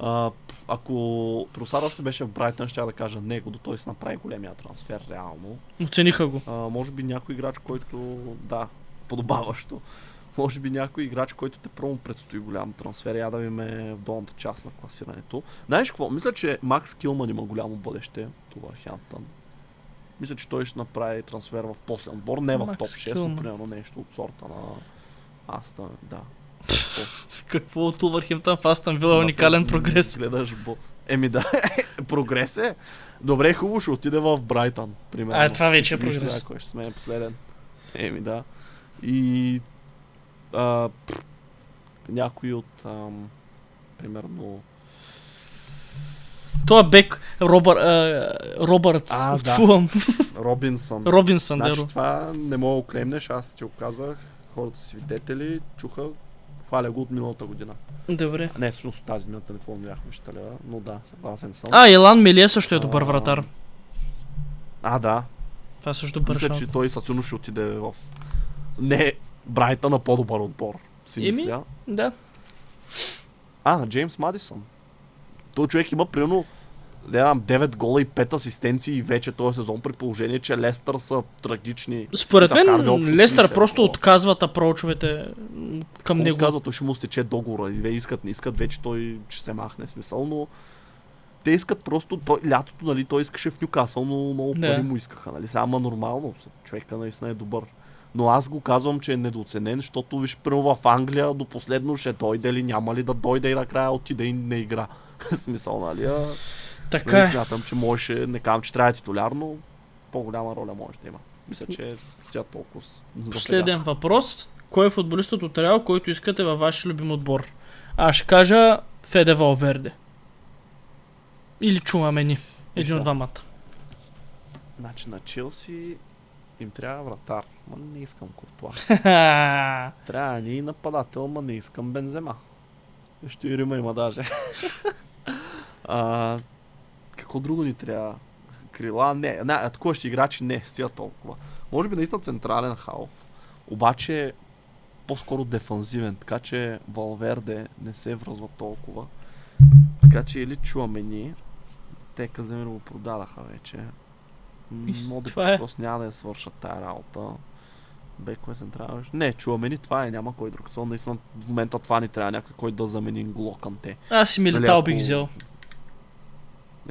Speaker 1: А, ако Тросар още беше в Брайтън, ще да кажа него, до той се направи големия трансфер, реално.
Speaker 2: оцениха го.
Speaker 1: А, може би някой играч, който, да, подобаващо. Може би някой играч, който те първо предстои голям трансфер, я да ви ме в долната част на класирането. Знаеш какво? Мисля, че Макс Килман има голямо бъдеще в Върхемптън. Мисля, че той ще направи трансфер в последен отбор, не в топ 6,
Speaker 2: Килман.
Speaker 1: но примерно нещо от сорта на Аста, да.
Speaker 2: Какво от Улвърхемптън в Астан Вила е уникален прогрес.
Speaker 1: Гледаш бо... Еми да, [LAUGHS] прогрес е. Добре, хубаво ще отиде в Брайтън, примерно.
Speaker 2: А, това вече е прогрес.
Speaker 1: Някой ще сме последен. Еми да. И а, някой от ам, примерно
Speaker 2: Той е бек Робър, а, Робъртс
Speaker 1: А,
Speaker 2: от
Speaker 1: да.
Speaker 2: Фулъм.
Speaker 1: Робинсън.
Speaker 2: Робинсън,
Speaker 1: Значи
Speaker 2: Деро.
Speaker 1: това не мога да клемнеш, аз ти го казах. Хората са свидетели, чуха, хваля го от миналата година.
Speaker 2: Добре.
Speaker 1: А, Не, всъщност тази миналата не помняхме ще но да, съгласен съм.
Speaker 2: А, Елан Мелие също е добър
Speaker 1: А,
Speaker 2: вратар.
Speaker 1: А, да.
Speaker 2: Това е също добър
Speaker 1: Мисля, че той със ще отиде в... Не, Брайта на по-добър отбор. Си
Speaker 2: Еми,
Speaker 1: мисля.
Speaker 2: Да.
Speaker 1: А, Джеймс Мадисън. Той човек има примерно не знам, 9 гола и 5 асистенции вече този сезон при положение, че Лестър са трагични.
Speaker 2: Според мен Лестър
Speaker 1: 30
Speaker 2: просто
Speaker 1: гола.
Speaker 2: отказват апрочовете към
Speaker 1: Него.
Speaker 2: него.
Speaker 1: Казва, той ще му стече договора. И искат, не искат, вече той ще се махне смисъл, но те искат просто, той, лятото, нали, той искаше в Нюкасъл, но много
Speaker 2: Да.
Speaker 1: пари му искаха, нали, ама нормално, човека наистина е добър. Но аз го казвам, че е недооценен, защото виж, примерно в Англия до последно ще дойде ли, няма ли да дойде и накрая отиде и не игра. [LAUGHS] Смисъл, нали? А,
Speaker 2: Така
Speaker 1: нали,
Speaker 2: е.
Speaker 1: смятам, че можеше, не казвам, че трябва да е титуляр, но по-голяма роля може да има. Мисля, че сега толкова.
Speaker 2: Последен въпрос. Кой е футболистът от Реал, който искате във ваш любим отбор? Аз ще кажа Феде Валверде. Или Чумамени. Един
Speaker 1: сега.
Speaker 2: от двамата.
Speaker 1: Значи на Челси им трябва вратар. Ма не искам Куртуа. [LAUGHS] Трябва ни нападател, ма не искам Бензема. Ще и Рима има даже. [LAUGHS] а, какво друго ни трябва? Крила? Не. не атакуващи играчи? Не. Стига толкова. Може би наистина централен халф. Обаче по-скоро дефанзивен, така че Валверде не се връзва толкова. Така че или Чуамени, те Каземир го продадаха вече.
Speaker 2: Това е.
Speaker 1: просто няма да я свършат тая работа. Бекове централ. Не, Чуамени това е, няма кой друг. Само наистина в момента това ни трябва някой, който да замени Нгло към те.
Speaker 2: Аз си
Speaker 1: Нали,
Speaker 2: Милитал
Speaker 1: ако-
Speaker 2: бих взел.
Speaker 1: Не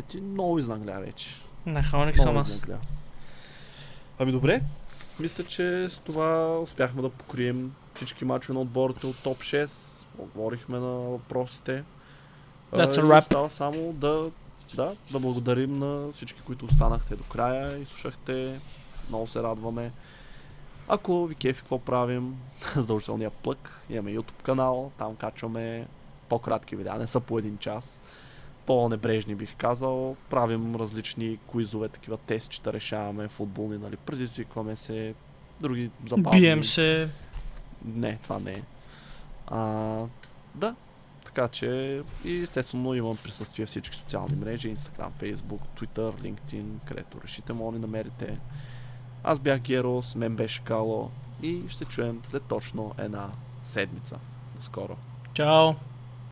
Speaker 1: ти много изнагляда вече.
Speaker 2: Нахалник съм аз.
Speaker 1: Ами добре, мисля, че с това успяхме да покрием всички мачове на отборите от топ 6. Отговорихме на въпросите.
Speaker 2: That's a wrap.
Speaker 1: Остава само да, да, да благодарим на всички, които останахте до края и слушахте. Много се радваме. Ако ви кефи какво правим, [LAUGHS] задължителния плък, имаме YouTube канал, там качваме по-кратки видеа, не са по един час. По-небрежни бих казал. Правим различни куизове, такива тестчета, решаваме футболни, нали, предизвикваме се, други забавни.
Speaker 2: Бием се.
Speaker 1: Не, това не е. А, да, така че и естествено имам присъствие в всички социални мрежи, Instagram, Facebook, Twitter, LinkedIn, където решите, може да намерите. Аз бях Геро, с мен беше Кало и ще чуем след точно една седмица. До скоро.
Speaker 2: Чао.